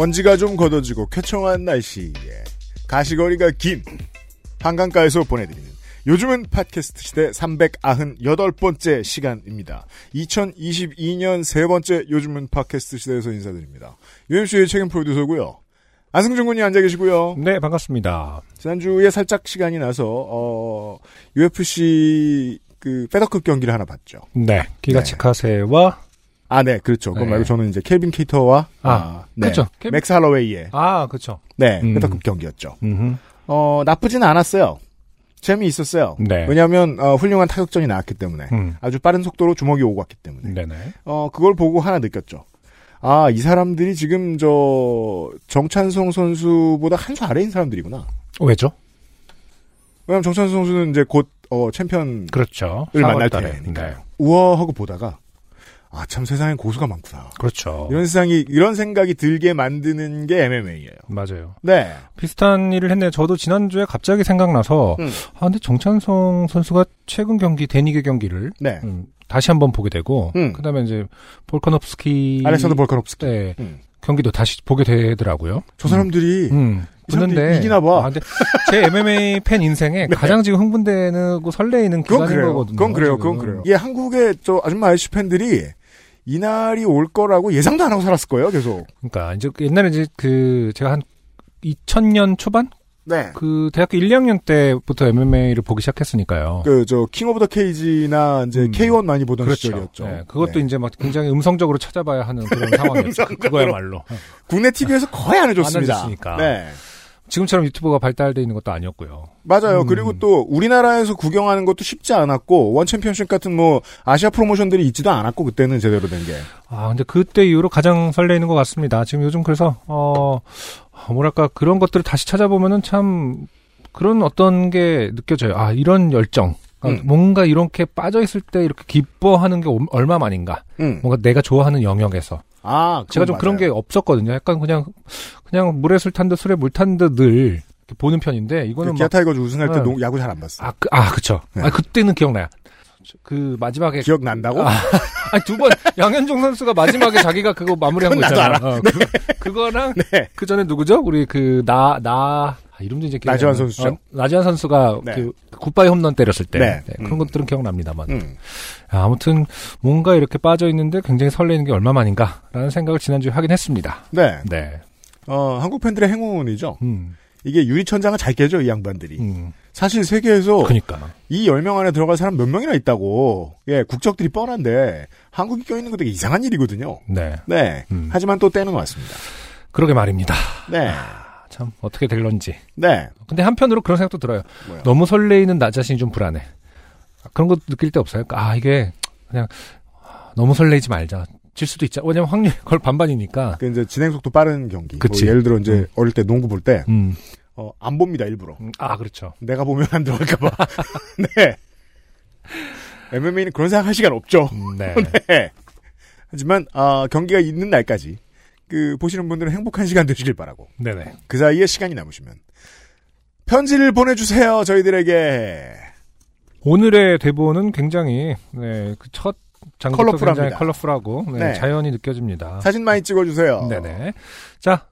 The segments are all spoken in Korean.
먼지가 좀 걷어지고 쾌청한 날씨에 가시거리가 긴 한강가에서 보내드리는 요즘은 팟캐스트 시대 398번째 시간입니다. 2022년 세 번째 요즘은 팟캐스트 시대에서 인사드립니다. UMC의 책임 프로듀서고요. 안승준 군이 앉아 계시고요. 네, 반갑습니다. 지난주에 살짝 시간이 나서 어, UFC 그 페더급 경기를 하나 봤죠. 네, 기가치카세와 아, 네, 그렇죠. 그거 네. 말고 저는 이제 캘빈 케이터와 아, 네, 그쵸. 캘빈- 맥스 할로웨이의 아, 그렇죠. 네, 음. 페더급 경기였죠. 음. 어, 나쁘진 않았어요. 재미있었어요. 네. 왜냐하면 어, 훌륭한 타격전이 나왔기 때문에 음. 아주 빠른 속도로 주먹이 오고 갔기 때문에 네네. 어 그걸 보고 하나 느꼈죠. 아 이 사람들이 지금 저 정찬성 선수보다 한 수 아래인 사람들이구나. 왜죠? 왜냐면 정찬성 선수는 이제 곧 어, 챔피언을 그렇죠. 만날 4월 달에. 테니까 네. 우아하고 보다가 아 참 세상엔 고수가 많구나. 그렇죠. 이런 세상이 이런 생각이 들게 만드는 게 MMA예요. 맞아요. 네. 비슷한 일을 했네요. 저도 지난주에 갑자기 생각나서 음. 아, 근데 정찬성 선수가 최근 경기 데니게 경기를 네. 음, 다시 한번 보게 되고 음. 그 다음에 이제 볼카nov스키 알렉산더 볼카롭스키. 네, 음. 경기도 다시 보게 되더라고요. 저 사람들이 음. 이 사람들이 보는데 이기나 봐. 아, 근데 제 MMA 팬 인생에 가장 지금 흥분되고 설레이는 그건 그래요. 거거든요. 그건 그래요. 지금. 그건 그래요. 이게 한국의 저 아줌마 아저씨 팬들이 이날이 올 거라고 예상도 안 하고 살았을 거예요. 계속. 그러니까 이제 옛날에 이제 그 제가 한 2000년 초반 네. 그 대학교 1, 2학년 때부터 MMA를 보기 시작했으니까요. 그 저 King of the Cage나 이제 음. K1 많이 보던 그렇죠. 시절이었죠. 네, 그것도 네. 이제 막 굉장히 음성적으로 찾아봐야 하는 그런 상황이었죠. 그- 그거야말로. 국내 TV에서 거의 안 해줬습니다. 안 해줬으니까. 네. 지금처럼 유튜브가 발달돼 있는 것도 아니었고요. 맞아요. 음. 그리고 또 우리나라에서 구경하는 것도 쉽지 않았고 원 챔피언십 같은 뭐 아시아 프로모션들이 있지도 않았고 그때는 제대로 된 게. 아, 근데 그때 이후로 가장 설레이는 것 같습니다. 지금 요즘 그래서, 어, 뭐랄까, 그런 것들을 다시 찾아보면은 참, 그런 어떤 게 느껴져요. 아, 이런 열정. 그러니까 음. 뭔가 이렇게 빠져 있을 때 이렇게 기뻐하는 게 오- 얼마만인가. 음. 뭔가 내가 좋아하는 영역에서. 아, 제가 좀 그런 게 없었거든요. 약간 그냥, 그냥 물에 술 탄 듯 술에 물 탄 듯 늘 보는 편인데, 이거는 기아 막, 타이거즈 우승할 때 네. 농- 야구 잘 안 봤어. 아, 그, 아, 그쵸. 네. 아, 그때는 기억나요. 그 마지막에 기억 난다고? 아, 아니 두번 양현종 선수가 마지막에 자기가 그거 마무리한 거 있잖아. 나도 어, 그, 그거랑 네. 그 전에 누구죠? 우리 그 나 나 이름도 이제 기억이 나지완 안 나. 선수죠. 어, 나지완 선수가 네. 그 굿바이 홈런 때렸을 때 네. 네, 그런 음. 것들은 기억납니다만. 음. 아, 아무튼 뭔가 이렇게 빠져 있는데 굉장히 설레는 게 얼마만인가라는 생각을 지난주에 하긴 했습니다. 네. 네. 어, 한국 팬들의 행운이죠. 음. 이게 유리천장을 잘 깨죠, 이 양반들이. 음. 사실 세계에서 그니까. 이 10명 안에 들어갈 사람 몇 명이나 있다고. 예, 국적들이 뻔한데 한국이 껴있는 거 되게 이상한 일이거든요. 네. 네. 음. 하지만 또 때는 왔습니다. 그러게 말입니다. 네. 아, 참 어떻게 될런지. 네. 근데 한편으로 그런 생각도 들어요. 뭐요? 너무 설레이는 나 자신이 좀 불안해. 그런 거 느낄 때 없어요? 아, 이게 그냥 너무 설레지 말자. 질 수도 있자. 왜냐면 확률 그걸 반반이니까. 그 이제 진행 속도 빠른 경기. 그치. 뭐 예를 들어 이제 음. 어릴 때 농구 볼 때, 음. 어, 안 봅니다, 일부러. 음, 아, 그렇죠. 내가 보면 안 들어갈까봐. 네. MMA는 그런 생각 할 시간 없죠. 음, 네. 네. 하지만, 아, 경기가 있는 날까지, 그, 보시는 분들은 행복한 시간 되시길 바라고. 네네. 그 사이에 시간이 남으시면, 편지를 보내주세요, 저희들에게. 오늘의 대본은 굉장히 네, 그 첫 컬러풀합니다. 컬러풀하고 네, 네. 자연이 느껴집니다. 사진 많이 찍어주세요. 네네. 자,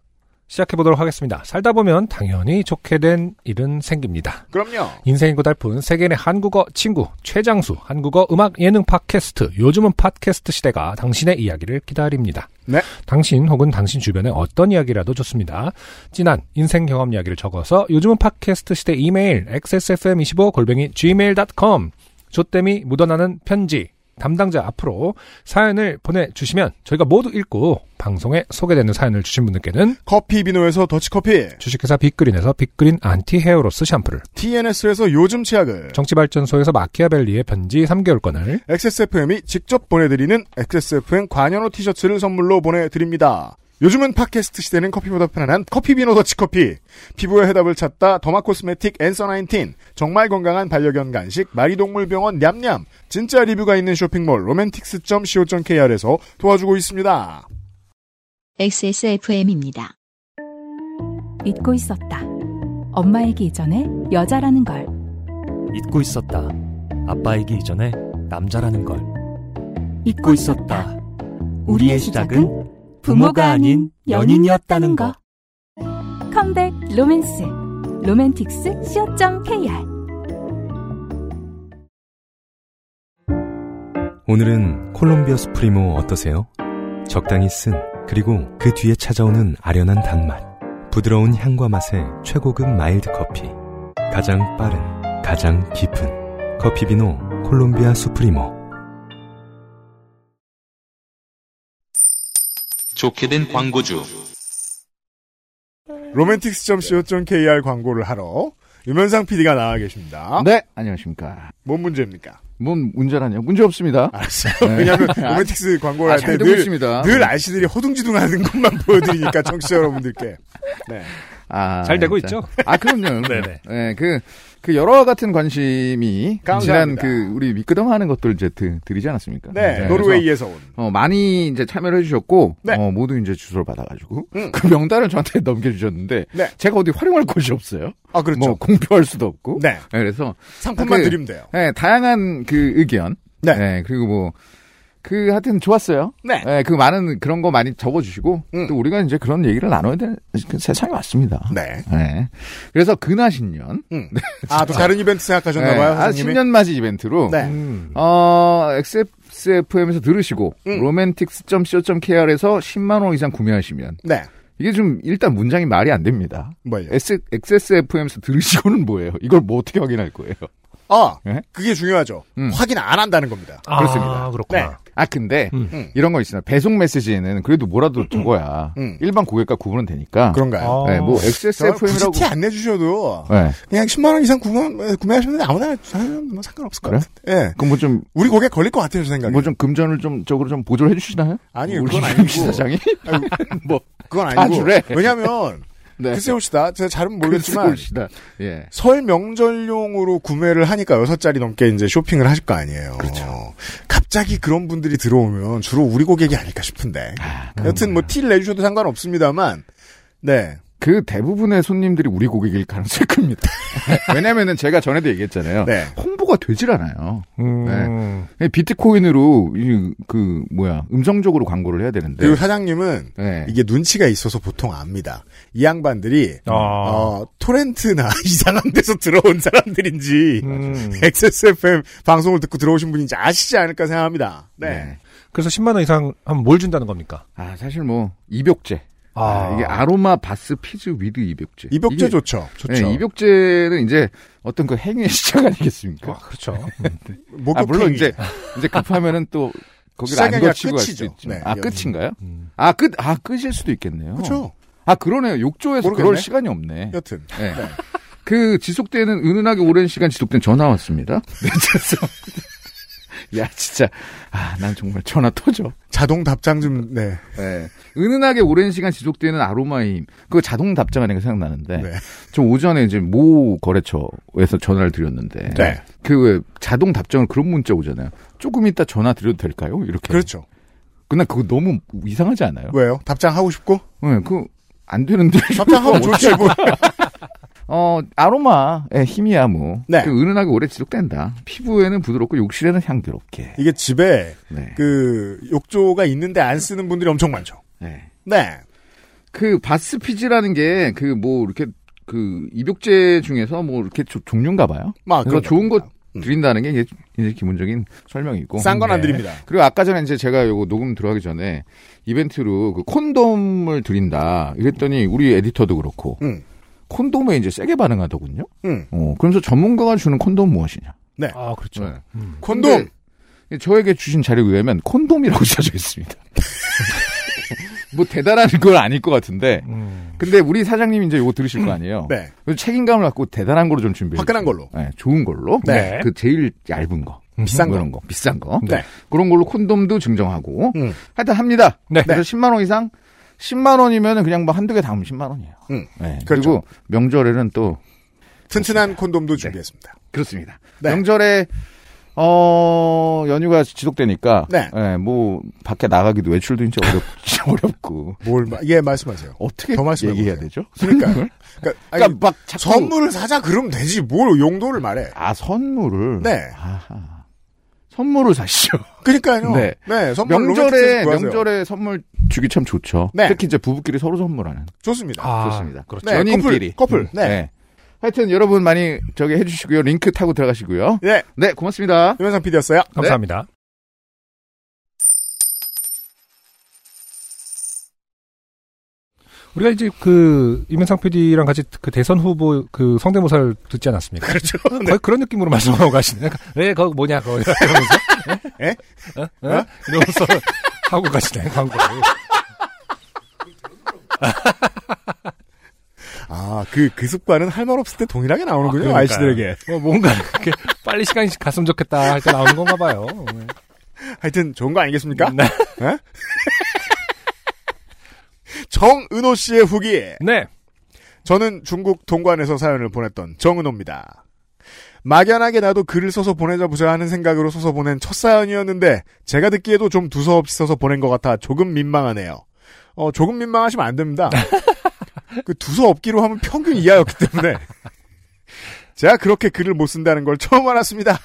시작해 보도록 하겠습니다. 살다 보면 당연히 좋게 된 일은 생깁니다. 그럼요. 인생이 고달픈 세계의 한국어 친구 최장수 한국어 음악 예능 팟캐스트 요즘은 팟캐스트 시대가 당신의 이야기를 기다립니다. 네. 당신 혹은 당신 주변의 어떤 이야기라도 좋습니다. 진한 인생 경험 이야기를 적어서 요즘은 팟캐스트 시대 이메일 xsfm25 골뱅이 gmail.com 조땜이 묻어나는 편지 담당자 앞으로 사연을 보내주시면 저희가 모두 읽고 방송에 소개되는 사연을 주신 분들께는 커피 비노에서 더치커피, 주식회사 빅그린에서 빅그린 anti hair loss 샴푸를 TNS에서 요즘 치약을, 정치발전소에서 마키아벨리의 편지 3개월권을 XSFM이 직접 보내드리는 XSFM 관현호 티셔츠를 선물로 보내드립니다. 요즘은 팟캐스트 시대는 커피보다 편안한 커피비노 더치커피. 피부의 해답을 찾다 derma cosmetic Answer 19. 정말 건강한 반려견 간식 마리동물병원 냠냠. 진짜 리뷰가 있는 쇼핑몰 로맨틱스.co.kr에서 도와주고 있습니다. XSFM입니다. 잊고 있었다. 엄마이기 이전에 여자라는 걸. 잊고 있었다. 아빠이기 이전에 남자라는 걸. 잊고 있었다. 우리의 시작은 부모가 아닌 연인이었다는 거. 컴백 로맨스. 로맨틱스 co.kr 오늘은 콜롬비아 수프리모 어떠세요? 적당히 쓴 그리고 그 뒤에 찾아오는 아련한 단맛. 부드러운 향과 맛의 최고급 마일드 커피. 가장 빠른, 가장 깊은 커피 비노 콜롬비아 수프리모. 좋게 된 광고주. 로맨틱스.co.kr 광고를 하러 유면상 PD가 나와 계십니다. 네, 안녕하십니까. 뭔 문제입니까? 뭔 문제라뇨? 문제 없습니다. 알았어요. 네. 왜냐하면 로맨틱스 광고를 아, 할잘때 되고 늘, 있습니다. 늘 아저씨들이 허둥지둥하는 것만 보여드리니까 청취자 여러분들께. 네. 아, 잘 되고 자. 있죠? 아, 그럼요. 네네. 네, 그, 그 여러 같은 관심이 감사합니다. 지난 그 우리 미끄덩 하는 것들 이제 드, 드리지 않았습니까? 네, 그래서, 노르웨이에서 온. 어, 많이 이제 참여를 해주셨고, 네. 어, 모두 이제 주소를 받아가지고, 음. 그 명단을 저한테 넘겨주셨는데, 네. 제가 어디 활용할 곳이 없어요. 아, 그렇죠. 뭐, 공표할 수도 없고. 네. 네, 그래서, 상품만 아, 그- 드리면 돼요. 네, 다양한 그 의견. 네. 그리고 뭐, 그, 하여튼 좋았어요. 네. 그 많은 그런 거 많이 적어주시고, 음. 또 우리가 이제 그런 얘기를 나눠야 되는 그 세상이 왔습니다. 네. 네. 그래서 근하 신년. 음. 아, 또 다른 이벤트 생각하셨나봐요, 아, 선생님이. 10년 맞이 이벤트로. 네. 음. 어, XSFM에서 들으시고, 음. romantics.co.kr에서 10만 원 이상 구매하시면, 네. 이게 좀, 일단 문장이 말이 안 됩니다. 뭐예요? S, XSFM에서 들으시고는 뭐예요? 이걸 뭐 어떻게 확인할 거예요? 아, 네? 그게 중요하죠. 음. 확인 안 한다는 겁니다. 아, 그렇습니다. 그렇구나. 아, 근데, 음. 음. 이런 거 있어요. 배송 메시지에는 그래도 뭐라도 적어야, 음. 일반 고객과 구분은 되니까. 그런가요? 아. 네, 뭐, 저 굳이 XSFM이라고. 티안 내주셔도 네. 그냥 10만 원 이상 구매, 구매하셨는데 아무나 뭐 상관없을 것 그래? 같아요. 예. 그럼 뭐 좀, 우리 고객 걸릴 것 같아요, 제 생각에. 뭐 좀 금전을 좀, 적으로 좀 보조를 해주시나요? 아니요, 우리 그건 김 아니고. 시사장이? 뭐, 그건 다 아니고. 왜냐면, 네. 글쎄 봅시다. 제가 잘은 모르겠지만. 예. 설 명절용으로 구매를 하니까 여섯 자리 넘게 이제 쇼핑을 하실 거 아니에요. 그렇죠. 갑자기 그런 분들이 들어오면 주로 우리 고객이 아닐까 싶은데. 여튼 뭐 티를 내주셔도 상관없습니다만, 네. 그 대부분의 손님들이 우리 고객일 가능성이 큽니다. 왜냐면은 제가 전에도 얘기했잖아요. 네. 홍보가 되질 않아요. 음. 비트코인으로, 이, 그, 뭐야, 음성적으로 광고를 해야 되는데. 그리고 사장님은 네. 이게 눈치가 있어서 보통 압니다. 이 양반들이 아. 어, 토렌트나 이상한 데서 들어온 사람들인지 음. XSFM 방송을 듣고 들어오신 분인지 아시지 않을까 생각합니다. 네. 네. 그래서 10만 원 이상 하면 뭘 준다는 겁니까? 아, 사실 뭐, 입욕제. 아. 아, 이게 aroma bath fizz with 입욕제. 입욕제 이게- 좋죠. 좋죠. 네, 입욕제는 이제 어떤 그 행위의 시작 아니겠습니까? 아, 그렇죠. 목욕 아, 물론 행위. 이제, 이제 급하면은 또, 거기를 안 거치고 갈 끝이죠. 있죠. 네. 아, 끝인가요? 음. 아, 끝, 아, 끝일 수도 있겠네요. 그렇죠. 아, 그러네요. 욕조에서 모르겠네. 그럴 시간이 없네. 여튼 네. 그 지속되는 은은하게 오랜 시간 지속된 전화 왔습니다. 네, 죄송합니다. 야, 진짜. 아, 난 정말 전화 터져. 자동 답장 좀 네. 네. 은은하게 오랜 시간 지속되는 아로마임. 그거 자동 답장하니까 생각나는데. 네. 저 오전에 이제 모 거래처에서 전화를 드렸는데. 네. 그왜 자동 답장을 그런 문자 오잖아요. 조금 이따 전화 드려도 될까요? 이렇게. 그렇죠. 근데 그거 너무 이상하지 않아요? 왜요? 답장 하고 싶고 네, 그거 안 되는데. 답장하면 좋지 뭐. 어, 아로마의 힘이야, 뭐. 네. 그 은은하게 오래 지속된다. 피부에는 부드럽고 욕실에는 향기롭게. 이게 집에 네. 그 욕조가 있는데 안 쓰는 분들이 엄청 많죠. 네. 네. 그 바스피지라는 게 그 뭐 이렇게 그 입욕제 중에서 뭐 이렇게 조- 종류인가 봐요. 막 그래서 좋은 것 음. 드린다는 게 이제 기본적인 설명이고. 싼 건안 네. 드립니다. 그리고 아까 전에 이제 제가 요거 녹음 들어가기 전에 이벤트로 그 콘돔을 드린다. 이랬더니 우리 에디터도 그렇고 음. 콘돔에 이제 세게 반응하더군요. 음. 어, 그러면서 전문가가 주는 콘돔 무엇이냐? 아, 그렇죠. 네. 음. 콘돔. 근데 저에게 주신 자료에 의하면 콘돔이라고 써져 있습니다. 뭐 대단한 건 아닐 것 같은데. 음. 근데 우리 사장님이 이제 이거 들으실 거 아니에요. 네. 그래서 책임감을 갖고 대단한 거로 좀 준비해. 화끈한 걸로. 네, 좋은 걸로. 네. 그 제일 얇은 거. 비싼 거. 그런 거. 비싼 거. 네. 그런 걸로 콘돔도 증정하고. 음. 하여튼 합니다. 네. 그래서 10만 원 이상 10만 원이면은 그냥 뭐 한두 개 담으면 10만 원이에요. 음, 네. 그렇죠. 그리고 명절에는 또 튼튼한 콘돔도 준비했습니다. 그렇습니다. 네. 명절에 어 연휴가 지속되니까 네. 예, 뭐 밖에 나가기도 외출도 진짜 어렵 어렵고 뭘, 마- 예, 말씀하세요. 어떻게 더 말씀해 얘기해야. 되죠? 그러니까. 그러니까, 그러니까 막 자꾸 선물을 사자 그러면 되지. 뭘 용도를 말해. 아 선물을 네. 아하. 선물을 사시죠. 그러니까요. 네. 네. 선물 명절에. 명절에 선물 주기 참 좋죠. 네. 특히 이제 부부끼리 서로 선물하는 좋습니다. 아, 좋습니다. 그렇죠. 네, 연인끼리 커플, 음, 커플. 네. 하여튼 여러분 많이 저기 해주시고요. 링크 타고 들어가시고요. 네. 네, 고맙습니다. 유현상 PD였어요. 감사합니다. 우리가 이제 그 이명상 PD랑 같이 그 대선 후보 그 성대모사를 듣지 않았습니까? 그렇죠. 거의 그런 느낌으로 말씀하고 가시네. 네, 거기 뭐냐, 그거 이러면서. 에? 어? 어? 이러면서 하고 가시네, 광고를. 아, 그, 그 습관은 할 말 없을 때 동일하게 나오는군요, 그러니까요. 아이씨들에게. 뭐 뭔가 이렇게 빨리 시간이 갔으면 좋겠다 할 때 나오는 건가 봐요. 하여튼, 좋은 거 아니겠습니까? 네. 에? 정은호 씨의 후기. 네. 저는 중국 동관에서 사연을 보냈던 정은호입니다. 막연하게 나도 글을 써서 보내자 보자 하는 생각으로 써서 보낸 첫 사연이었는데 제가 듣기에도 좀 두서없이 써서 보낸 것 같아 조금 민망하네요. 어, 조금 민망하시면 안 됩니다. 그 두서없기로 하면 평균 이하였기 때문에 제가 그렇게 글을 못 쓴다는 걸 처음 알았습니다.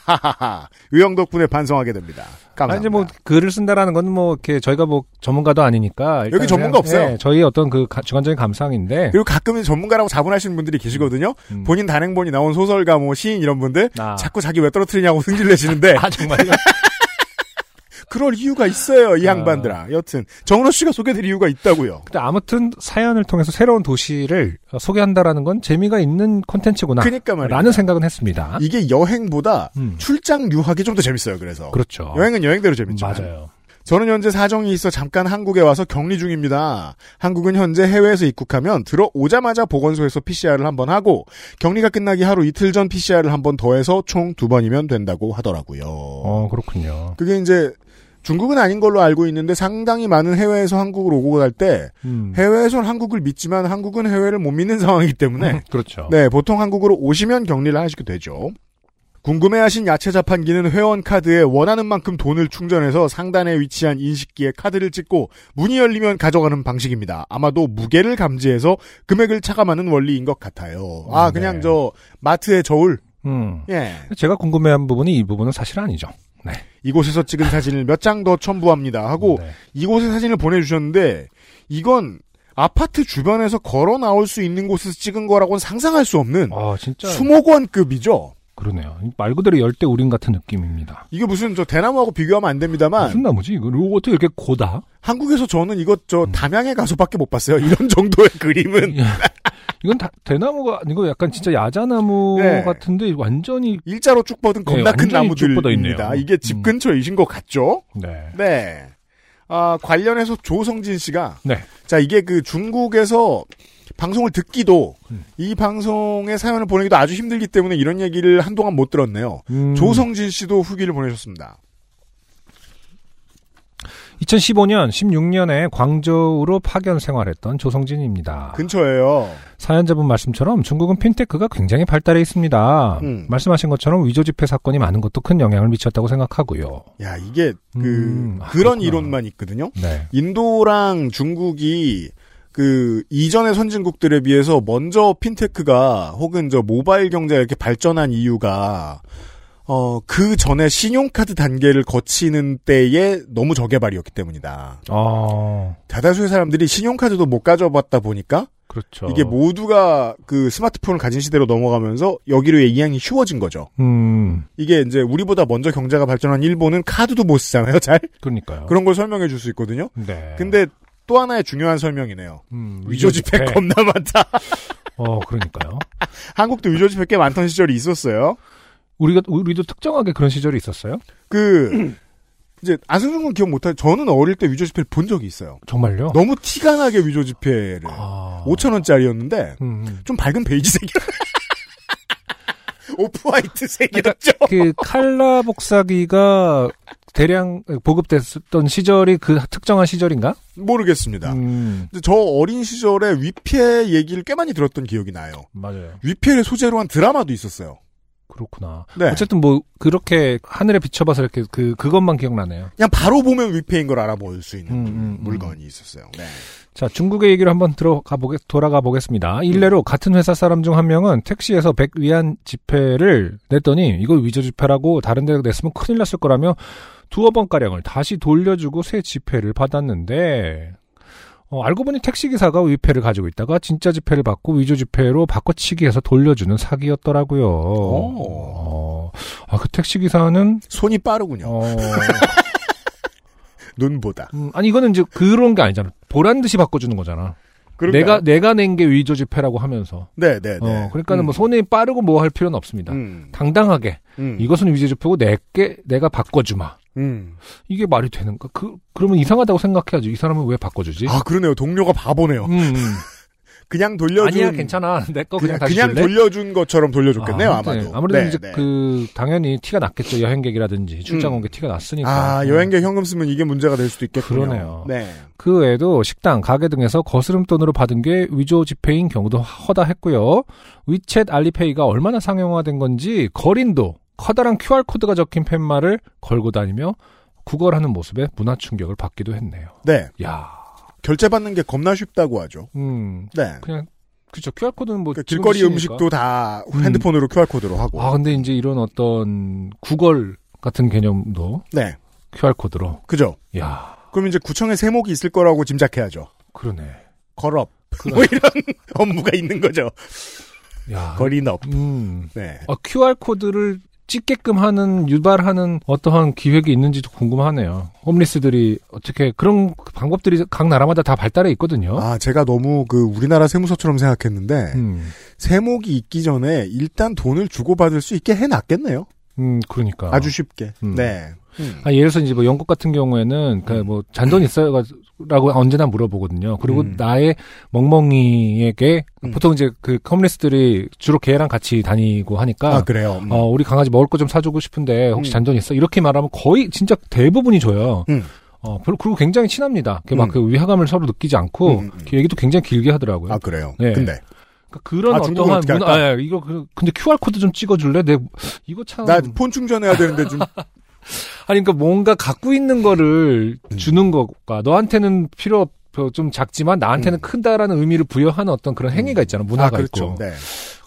의형 덕분에 반성하게 됩니다. 감사합니다. 아, 이제 뭐 글을 쓴다라는 건 뭐 이렇게 저희가 뭐 전문가도 아니니까 여기 전문가 그냥, 없어요. 예, 저희 어떤 그 가- 주관적인 감상인데 그리고 가끔은 전문가라고 자분하시는 분들이 계시거든요. 음. 본인 단행본이 나온 소설가 뭐 시인 이런 분들 아. 자꾸 자기 왜 떨어뜨리냐고 승질 내시는데 아 정말요? 그럴 이유가 있어요, 이 아. 양반들아. 여튼 정은호 씨가 소개될 이유가 있다고요. 근데 아무튼 사연을 통해서 새로운 도시를 소개한다라는 건 재미가 있는 콘텐츠구나. 그러니까 말이에요. 라는 생각은 했습니다. 이게 여행보다 음. 출장 유학이 좀 더 재밌어요. 그래서 그렇죠. 여행은 여행대로 재밌죠. 맞아요. 저는 현재 사정이 있어 잠깐 한국에 와서 격리 중입니다. 한국은 현재 해외에서 입국하면 들어오자마자 보건소에서 PCR을 한번 하고 격리가 끝나기 하루 이틀 전 PCR을 한번 더해서 총 두 번이면 된다고 하더라고요. 어 그렇군요. 그게 이제 중국은 아닌 걸로 알고 있는데 상당히 많은 해외에서 한국으로 오고 갈때 음. 해외에선 한국을 믿지만 한국은 해외를 못 믿는 상황이기 때문에 그렇죠. 네 보통 한국으로 오시면 격리를 하시게 되죠. 궁금해하신 야채 자판기는 회원 카드에 원하는 만큼 돈을 충전해서 상단에 위치한 인식기에 카드를 찍고 문이 열리면 가져가는 방식입니다. 아마도 무게를 감지해서 금액을 차감하는 원리인 것 같아요. 아 네. 그냥 저 마트의 저울 음. 예 제가 궁금해한 부분이 이 부분은 사실 아니죠. 네. 이곳에서 찍은 사진을 몇 장 더 첨부합니다 하고 네. 이곳의 사진을 보내주셨는데 이건 아파트 주변에서 걸어 나올 수 있는 곳에서 찍은 거라고는 상상할 수 없는 아 진짜 수목원급이죠. 그러네요. 말 그대로 열대 우림 같은 느낌입니다. 이게 무슨 저 대나무하고 비교하면 안 됩니다만 무슨 나무지? 이거 어떻게 이렇게 고다? 한국에서 저는 이것 음. 저 담양에 가서밖에 못 봤어요. 이런 정도의 그림은 이건 다, 대나무가 아니고 약간 진짜 야자나무 네. 같은데 완전히 일자로 쭉 뻗은 겁나 네, 큰. 나무들입니다. 이게 집 음. 근처이신 것 같죠? 네. 네. 아, 관련해서 조성진 씨가 네. 자 이게 그 중국에서 방송을 듣기도 음. 이 방송에 사연을 보내기도 아주 힘들기 때문에 이런 얘기를 한동안 못 들었네요. 음, 조성진 씨도 후기를 보내셨습니다. 2015년 16년에 광저우로 파견 생활했던 조성진입니다. 근처에요. 사연자분 말씀처럼 중국은 핀테크가 굉장히 발달해 있습니다. 음. 말씀하신 것처럼 위조 지폐 사건이 많은 것도 큰 영향을 미쳤다고 생각하고요. 야 이게 그 음, 아, 그런 그렇구나. 이론만 있거든요. 네. 인도랑 중국이 그 이전의 선진국들에 비해서 먼저 핀테크가 혹은 저 모바일 경제가 이렇게 발전한 이유가 어 그 전에 신용카드 단계를 거치는 때에 너무 저개발이었기 때문이다. 어, 대다수의 사람들이 신용카드도 못 가져봤다 보니까 그렇죠. 이게 모두가 그 스마트폰을 가진 시대로 넘어가면서 여기로의 이양이 쉬워진 거죠. 음, 이게 이제 우리보다 먼저 경제가 발전한 일본은 카드도 못 쓰잖아요, 잘. 그러니까요. 그런 걸 설명해 줄 수 있거든요. 네. 근데 또 하나의 중요한 설명이네요. 음, 위조 지폐 겁나 많다. 어, 그러니까요. 한국도 위조 지폐 꽤 많던 시절이 있었어요. 우리가 우리도 특정하게 그런 시절이 있었어요? 그 이제 안승준 군 기억 못하죠. 저는 어릴 때 위조 지폐를 본 적이 있어요. 정말요? 너무 티가 나게 위조 지폐를 아. 5천 원짜리였는데 음, 음. 좀 밝은 베이지색. 오프 화이트 색이었죠. 그 칼라 복사기가 대량 보급됐던 시절이 그 특정한 시절인가? 모르겠습니다. 음, 저 어린 시절에 위피해 얘기를 꽤 많이 들었던 기억이 나요. 맞아요. 위피해를 소재로 한 드라마도 있었어요. 그렇구나. 네. 어쨌든 뭐 그렇게 하늘에 비춰봐서 이렇게 그 그것만 기억나네요. 그냥 바로 보면 위피해인 걸 알아볼 수 있는 음, 음, 음. 물건이 있었어요. 네. 자, 중국의 얘기를 한번 들어가 보겠, 돌아가 보겠습니다. 일례로 같은 회사 사람 중 한 명은 택시에서 100 위안 지폐를 냈더니 이거 위조 지폐라고 다른 데 냈으면 큰일 났을 거라며 두어 번 가량을 다시 돌려주고 새 지폐를 받았는데, 어, 알고 보니 택시기사가 위패를 가지고 있다가 진짜 지폐를 받고 위조 지폐로 바꿔치기 해서 돌려주는 사기였더라고요. 어, 아, 그 택시기사는, 손이 빠르군요. 어, 눈보다. 음, 아니, 이거는 이제 그런 게 아니잖아. 보란 듯이 바꿔주는 거잖아. 그런가요? 내가 내가 낸 게 위조 지폐라고 하면서. 네, 네, 네. 어, 그러니까는 음. 뭐 손이 빠르고 뭐 할 필요는 없습니다. 음. 당당하게 음. 이것은 위조 지폐고 내게 내가 바꿔주마. 음. 이게 말이 되는가? 그 그러면 이상하다고 생각해야지. 이 사람은 왜 바꿔주지? 아, 그러네요. 동료가 바보네요. 음, 음. 그냥 돌려준 아니야 괜찮아. 내 거 그냥, 그냥, 다시 그냥? 돌려준 것처럼 돌려줬겠네요, 아. 마도 아무래도 네, 이제 네. 그 당연히 티가 났겠죠. 여행객이라든지 출장 음. 온게 티가 났으니까. 아, 음. 여행객 현금 쓰면 이게 문제가 될 수도 있겠군요. 그러네요. 네. 그 외에도 식당, 가게 등에서 거스름 돈으로 받은 게 위조 지폐인 경우도 허다했고요. 위챗 알리페이가 얼마나 상용화된 건지 거린도 커다란 QR코드가 적힌 팻말을 걸고 다니며 구걸하는 모습에 문화 충격을 받기도 했네요. 네. 야, 결제받는 게 겁나 쉽다고 하죠. 음, 네. 그냥 그죠. QR코드는 뭐그 길거리 음식도 다 음. 핸드폰으로 QR코드로 하고. 아, 근데 이제 이런 어떤 구걸 같은 개념도 네. QR코드로. 그죠. 야, 그럼 이제 구청에 세목이 있을 거라고 짐작해야죠. 그러네. 걸업. 뭐 이런 업무가 있는 거죠. 야, 거리업. 음. 네. 아, QR코드를 찍게끔 하는, 유발하는 어떠한 기획이 있는지도 궁금하네요. 홈리스들이 어떻게, 그런 방법들이 각 나라마다 다 발달해 있거든요. 아, 제가 너무 그 우리나라 세무서처럼 생각했는데 음, 세목이 있기 전에 일단 돈을 주고받을 수 있게 해놨겠네요. 음, 그러니까. 아주 쉽게. 음. 네. 음. 아, 예를 들어서 이제 뭐 영국 같은 경우에는 그뭐 잔돈 있어요라고 언제나 물어보거든요. 그리고 음. 나의 멍멍이에게 음. 보통 이제 그 컴리스들이 주로 걔랑 같이 다니고 하니까 아, 그래요. 음. 어, 우리 강아지 먹을 거 좀 사주고 싶은데 혹시 음. 잔돈 있어? 이렇게 말하면 거의 진짜 대부분이 줘요. 음. 어, 그리고 그리고 굉장히 친합니다. 음. 막그 위화감을 서로 느끼지 않고 음, 음, 음. 그 얘기도 굉장히 길게 하더라고요. 아, 그래요. 네. 근데 그러니까 그런 아, 어떠한 어떻게 문화? 아, 예, 이거 그, 근데 QR 코드 좀 찍어줄래? 내 이거 참 나 폰 충전해야 되는데 좀 아니, 그러니까 뭔가 갖고 있는 거를 음. 주는 것과 너한테는 필요 없- 좀 작지만 나한테는 음. 크다라는 의미를 부여하는 어떤 그런 행위가 있잖아. 문화가 아, 그렇죠. 있고. 네.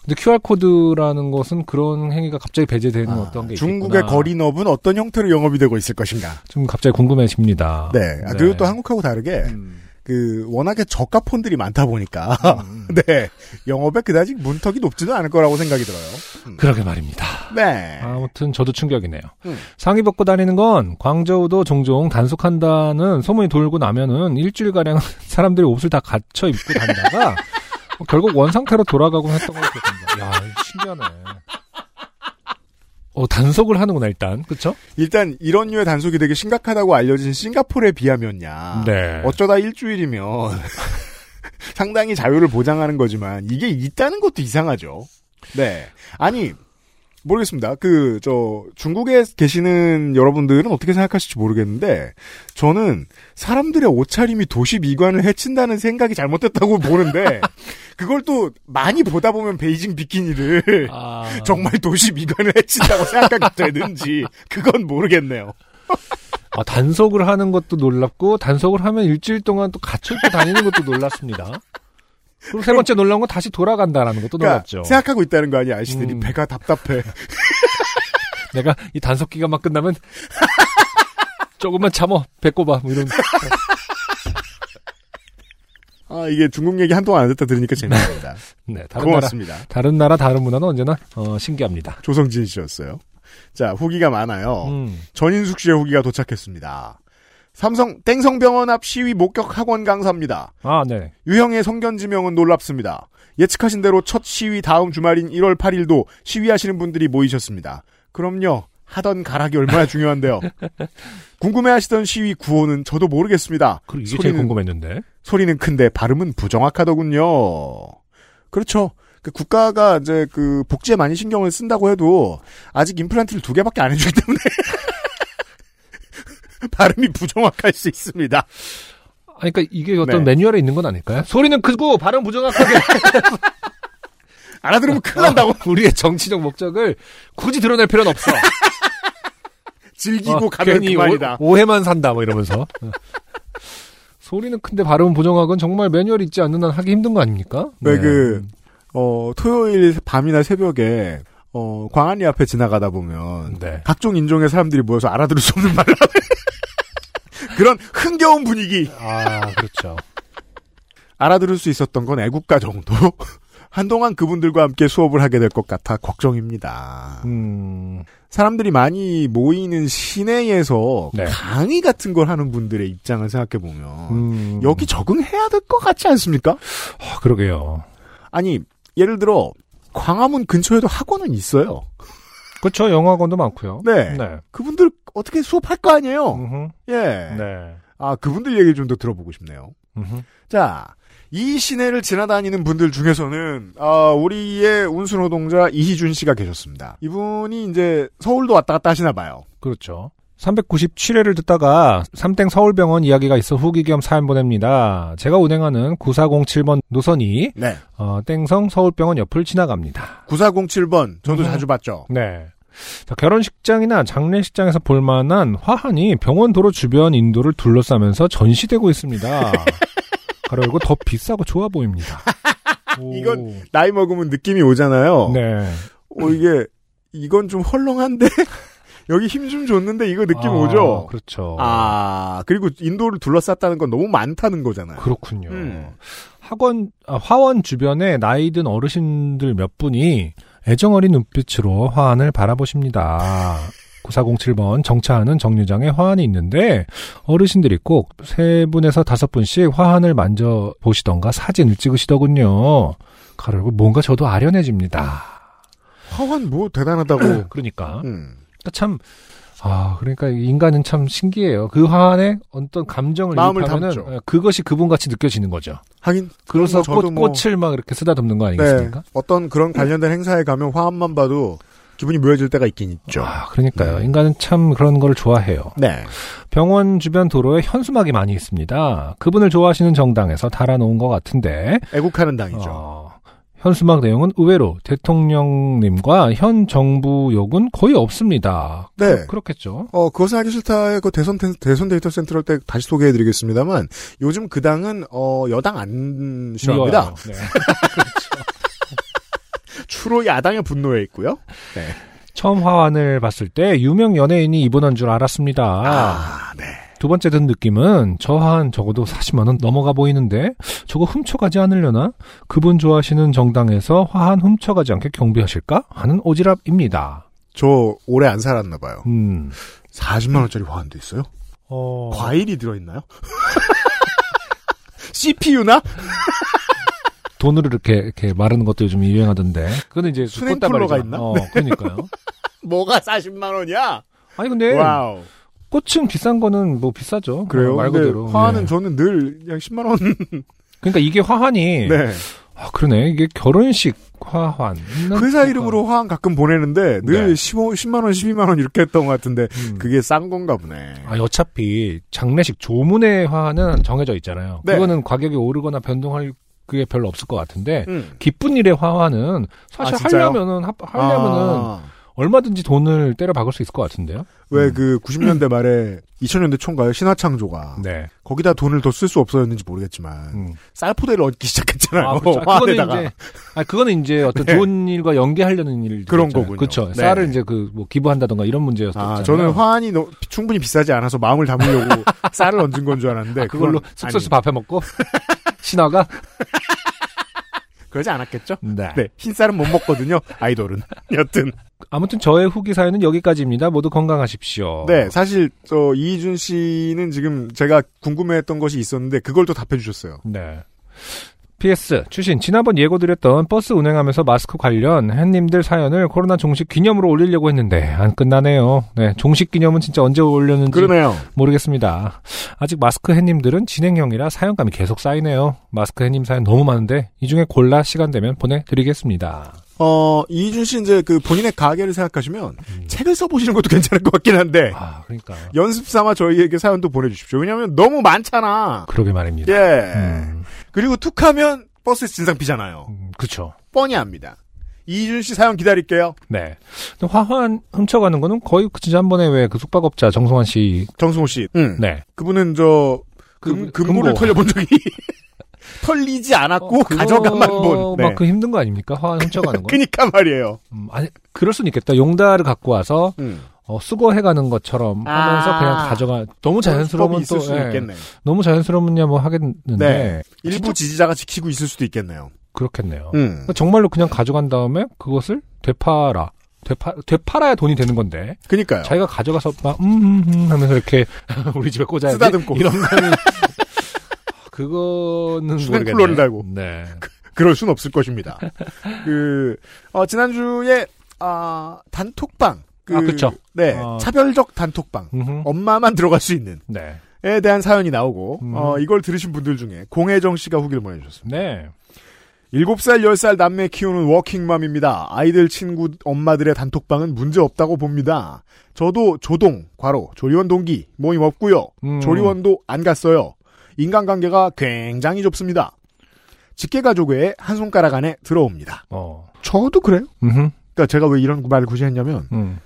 근데 QR코드라는 것은 그런 행위가 갑자기 배제되는 아, 어떤 게 중국의 있겠구나. 거리업은 어떤 형태로 영업이 되고 있을 것인가. 좀 갑자기 궁금해집니다. 네. 아, 그리고 또 한국하고 다르게 음. 그 워낙에 저가 폰들이 많다 보니까 음. 네 영업에 그다지 문턱이 높지는 않을 거라고 생각이 들어요. 음. 그러게 말입니다. 네. 아무튼 저도 충격이네요. 음. 상의 벗고 다니는 건 광저우도 종종 단속한다는 소문이 돌고 나면은 일주일 가량 사람들이 옷을 다 갖춰 입고 다니다가 결국 원 상태로 돌아가곤 했던 걸로 기억합니다. 야, 신기하네. 어, 단속을 하는구나, 일단. 그쵸? 일단 이런 류의 단속이 되게 심각하다고 알려진 싱가포르에 비하면야 네. 어쩌다 일주일이면 상당히 자유를 보장하는 거지만 이게 있다는 것도 이상하죠. 네. 아니 모르겠습니다. 그 저 중국에 계시는 여러분들은 어떻게 생각하실지 모르겠는데 저는 사람들의 옷차림이 도시 미관을 해친다는 생각이 잘못됐다고 보는데 그걸 또 많이 보다 보면 베이징 비키니를 아, 정말 도시 미관을 해친다고 생각하게 되는지 그건 모르겠네요. 아, 단속을 하는 것도 놀랍고, 단속을 하면 일주일 동안 또 갇혀있고 다니는 것도 놀랍습니다. 그리고 세 번째 놀라운 건 다시 돌아간다라는 것도 그러니까 놀랍죠. 생각하고 있다는 거 아니야 아저씨들이 음. 배가 답답해. 내가 이 단속 기간만 끝나면 조금만 참어 배꼽아 뭐 이런 아 이게 중국 얘기 한동안 안 듣다 들으니까 재밌습니다. 네 다른 나라 고맙습니다. 다른 나라 다른 문화는 언제나 어, 신기합니다. 조성진 씨였어요. 자 후기가 많아요. 음. 전인숙 씨의 후기가 도착했습니다. 삼성 땡성병원 앞 시위 목격 학원 강사입니다. 아 네. 유형의 성견 지명은 놀랍습니다. 예측하신 대로 첫 시위 다음 주말인 1월 8일도 시위하시는 분들이 모이셨습니다. 그럼요. 하던 가락이 얼마나 중요한데요. 궁금해하시던 시위 구호는 저도 모르겠습니다. 그리고 이게 제일 궁금했는데. 소리는 큰데 발음은 부정확하더군요. 그렇죠. 그 국가가 이제 그 복지에 많이 신경을 쓴다고 해도 아직 임플란트를 두 개밖에 안 해주기 때문에 발음이 부정확할 수 있습니다. 아니, 그러니까 이게 어떤 네. 매뉴얼에 있는 건 아닐까요? 소리는 크고 발음 부정확하게 알아들으면 큰일 난다고. 우리의 정치적 목적을 굳이 드러낼 필요는 없어. 즐기고 어, 가면 괜히 그만이다. 오, 오해만 산다 뭐 이러면서. 어. 소리는 큰데 발음은 부정확은 정말 매뉴얼이 있지 않는 한 하기 힘든 거 아닙니까? 왜 네. 그, 어, 토요일 밤이나 새벽에, 어, 광안리 앞에 지나가다 보면, 네. 각종 인종의 사람들이 모여서 알아들을 수 없는 말을 그런 흥겨운 분위기. 아, 그렇죠. 알아들을 수 있었던 건 애국가 정도. 한동안 그분들과 함께 수업을 하게 될 것 같아 걱정입니다. 음, 사람들이 많이 모이는 시내에서 네. 강의 같은 걸 하는 분들의 입장을 생각해 보면 음. 여기 적응해야 될 것 같지 않습니까? 아, 그러게요. 아니 예를 들어 광화문 근처에도 학원은 있어요. 그렇죠. 영어학원도 많고요. 네. 네. 그분들 어떻게 수업할 거 아니에요? 음흠. 예. 네. 아 그분들 얘기를 좀 더 들어보고 싶네요. 음흠. 자, 이 시내를 지나다니는 분들 중에서는 아, 우리의 운수 노동자 이희준 씨가 계셨습니다. 이분이 이제 서울도 왔다 갔다 하시나 봐요. 그렇죠. 397회를 듣다가 삼땡 서울병원 이야기가 있어 후기 겸 사연 보냅니다. 제가 운행하는 9407번 노선이 네. 어, 땡성 서울병원 옆을 지나갑니다. 9407번 저도 음. 자주 봤죠. 네. 자, 결혼식장이나 장례식장에서 볼 만한 화환이 병원 도로 주변 인도를 둘러싸면서 전시되고 있습니다. 열고 더 비싸고 좋아 보입니다. 오. 이건 나이 먹으면 느낌이 오잖아요. 네. 어, 이게 이건 좀 헐렁한데 여기 힘 좀 줬는데 이거 느낌 아, 오죠. 그렇죠. 아 그리고 인도를 둘러쌌다는 건 너무 많다는 거잖아요. 그렇군요. 음. 학원 아, 화원 주변에 나이 든 어르신들 몇 분이 애정어린 눈빛으로 화환을 바라보십니다. 9407번 정차하는 정류장에 화환이 있는데 어르신들이 꼭 세 분에서 다섯 분씩 화환을 만져 보시던가 사진을 찍으시더군요. 가르고 뭔가 저도 아련해집니다. 화환 뭐 대단하다고. 그러니까 음. 그러니까 참 아, 그러니까 인간은 참 신기해요. 그 화환에 어떤 감정을 마음을 이입하면은 담죠. 어, 그것이 그분같이 느껴지는 거죠. 하긴 그래서 뭐 꽃, 뭐- 꽃을 막 이렇게 쓰다듬는 거네 아니겠습니까? 어떤 그런 관련된 행사에 가면 화환만 봐도 기분이 묘해질 때가 있긴 있죠. 아, 그러니까요. 음. 인간은 참 그런 걸 좋아해요. 네. 병원 주변 도로에 현수막이 많이 있습니다. 그분을 좋아하시는 정당에서 달아놓은 것 같은데, 애국하는 당이죠. 어, 현수막 내용은 의외로 대통령님과 현 정부 욕은 거의 없습니다. 네. 그, 렇겠죠 어, 그것은 하기 싫다의 그 대선, 텐- 대선 데이터 센트럴 때 다시 소개해드리겠습니다만, 요즘 그 당은, 어, 여당 안 싫어합니다. 네. 주로 야당의 분노에 있고요. 네. 처음 화환을 봤을 때 유명 연예인이 입원한 줄 알았습니다. 아, 네. 두 번째 든 느낌은 저 한 적어도 40만 원 넘어가 보이는데 저거 훔쳐가지 않으려나? 그분 좋아하시는 정당에서 화한 훔쳐가지 않게 경비하실까? 하는 오지랖입니다. 저 올해 안 살았나봐요. 음. 40만원짜리 화환도 있어요? 어... 과일이 들어있나요? CPU나? 돈으로 이렇게 이렇게 마르는 것도 요즘 유행하던데. 그거는 이제 수냉 꽃다발이잖아. 쿨러가 있나? 어, 그러니까요. 뭐가 40만 원이야? 아니 근데 wow. 꽃은 비싼 거는 뭐 비싸죠. 그래요? 어, 말 그대로. 화환은 네. 저는 늘 그냥 10만 원. 그러니까 이게 화환이 네. 아, 그러네. 이게 결혼식 화환. 회사 이름으로 화환 가끔 보내는데 늘 네. 15, 10만 원, 12만 원 이렇게 했던 것 같은데 음. 그게 싼 건가 보네. 아, 어차피 장례식 조문의 화는 정해져 있잖아요. 네. 그거는 가격이 오르거나 변동할 그게 별로 없을 것 같은데 음. 기쁜 일의 화환은 사실 아? 하려면은 하, 하려면은 아. 얼마든지 돈을 때려 박을 수 있을 것 같은데요. 왜그 90년대 말에 2000년대 총괄 신화창조가 네. 거기다 돈을 더 쓸 수 없었는지 모르겠지만 음. 쌀포대를 얻기 시작했잖아요. 아, 그렇죠. 아, 그거는. 이제 아 그거는 이제 어떤 네. 좋은 일과 연계하려는 일 그런 거군요. 그렇죠. 네. 쌀을 이제 그 뭐 기부한다던가 이런 문제였었잖아요. 아, 저는 화환이 너- 충분히 비싸지 않아서 마음을 담으려고 쌀을 얹은 건 줄 알았는데 아, 그걸로 아니, 밥해 먹고 신화가 그러지 않았겠죠? 네. 네, 흰쌀은 못 먹거든요. 아이돌은. 여튼. 아무튼 저의 후기 사연은 여기까지입니다. 모두 건강하십시오. 네, 사실 저 이희준 씨는 지금 제가 궁금해했던 것이 있었는데 그걸 또 답해 주셨어요. 네. PS 추신 지난번 예고드렸던 버스 운행하면서 마스크 관련 햇님들 사연을 코로나 종식 기념으로 올리려고 했는데 안 끝나네요. 네, 종식 기념은 진짜 언제 올렸는지 그러네요. 모르겠습니다. 아직 마스크 햇님들은 진행형이라 사연감이 계속 쌓이네요. 마스크 햇님 사연 너무 많은데 이 중에 골라 시간 되면 보내드리겠습니다. 어, 이준 씨 이제 그 본인의 가게를 생각하시면 책을 써보시는 것도 괜찮을 것 같긴 한데 아, 그러니까. 연습 삼아 저희에게 사연도 보내주십시오. 왜냐하면 너무 많잖아. 그러게 말입니다. 예. 음, 그리고 툭 하면 버스에서 진상 피잖아요. 음, 그쵸. 뻔히 압니다. 이준 씨 사연 기다릴게요. 네. 화환 훔쳐가는 거는 거의 그 지난번에 왜 그 숙박업자 정성환 씨. 정승호 씨. 응. 네. 그분은 저 금, 그- 금고를 금고. 털려본 적이 털리지 않았고 어, 가져가만 본. 네. 막그 힘든 거 아닙니까? 화환 훔쳐가는 거. 그니까 말이에요. 음, 아니, 그럴 수는 있겠다. 용달을 갖고 와서, 음. 어, 수거해가는 것처럼 하면서 아. 그냥 가져가. 너무 자연스러우면 있을 또, 예, 있겠네. 너무 자연스러우면야 뭐 하겠는데. 네. 일부 지지자가 지키고 있을 수도 있겠네요. 그렇겠네요. 음. 그러니까 정말로 그냥 가져간 다음에 그것을 되팔아. 되파, 되팔아야 돈이 되는 건데. 그니까요. 자기가 가져가서 막, 음, 음, 음 하면서 이렇게 우리 집에 꽂아야지. 쓰다듬고. 이런 거는. 그거는 수냉 모르겠네. 쿨러를 달고. 네. 그 럴 순 없을 것입니다. 그, 어, 지난주에, 아, 단톡방. 그, 아, 그쵸. 네. 어. 차별적 단톡방. 음흠. 엄마만 들어갈 수 있는. 네. 에 대한 사연이 나오고, 음. 어, 이걸 들으신 분들 중에 공혜정 씨가 후기를 보내주셨습니다. 네. 7살, 10살 남매 키우는 워킹맘입니다. 아이들 친구 엄마들의 단톡방은 문제 없다고 봅니다. 저도 조동, 과로, 조리원 동기, 모임 없고요 음. 조리원도 안 갔어요. 인간관계가 굉장히 좁습니다. 직계가족의 한 손가락 안에 들어옵니다. 어. 저도 그래요. 음. 그러니까 제가 왜 이런 말을 굳이 했냐면 음.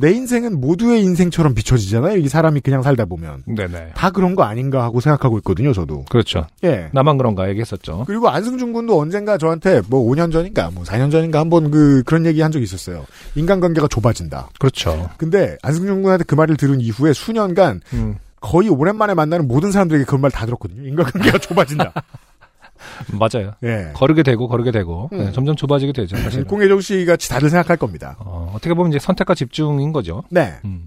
내 인생은 모두의 인생처럼 비춰지잖아요. 이 사람이 그냥 살다 보면 네네. 다 그런 거 아닌가 하고 생각하고 있거든요. 저도. 그렇죠. 예. 나만 그런가 얘기했었죠. 그리고 안승준 군도 언젠가 저한테 뭐 5년 전인가 뭐 4년 전인가 한번 그 그런 얘기 한 적이 있었어요. 인간관계가 좁아진다. 그렇죠. 근데 안승준 군한테 그 말을 들은 이후에 수년간 음. 거의 오랜만에 만나는 모든 사람들에게 그런 말 다 들었거든요. 인간관계가 좁아진다. 맞아요. 예. 거르게 되고 거르게 되고 음. 네, 점점 좁아지게 되죠. 사실. 공혜정 씨 같이 다들 생각할 겁니다. 어, 어떻게 보면 이제 선택과 집중인 거죠. 네. 음.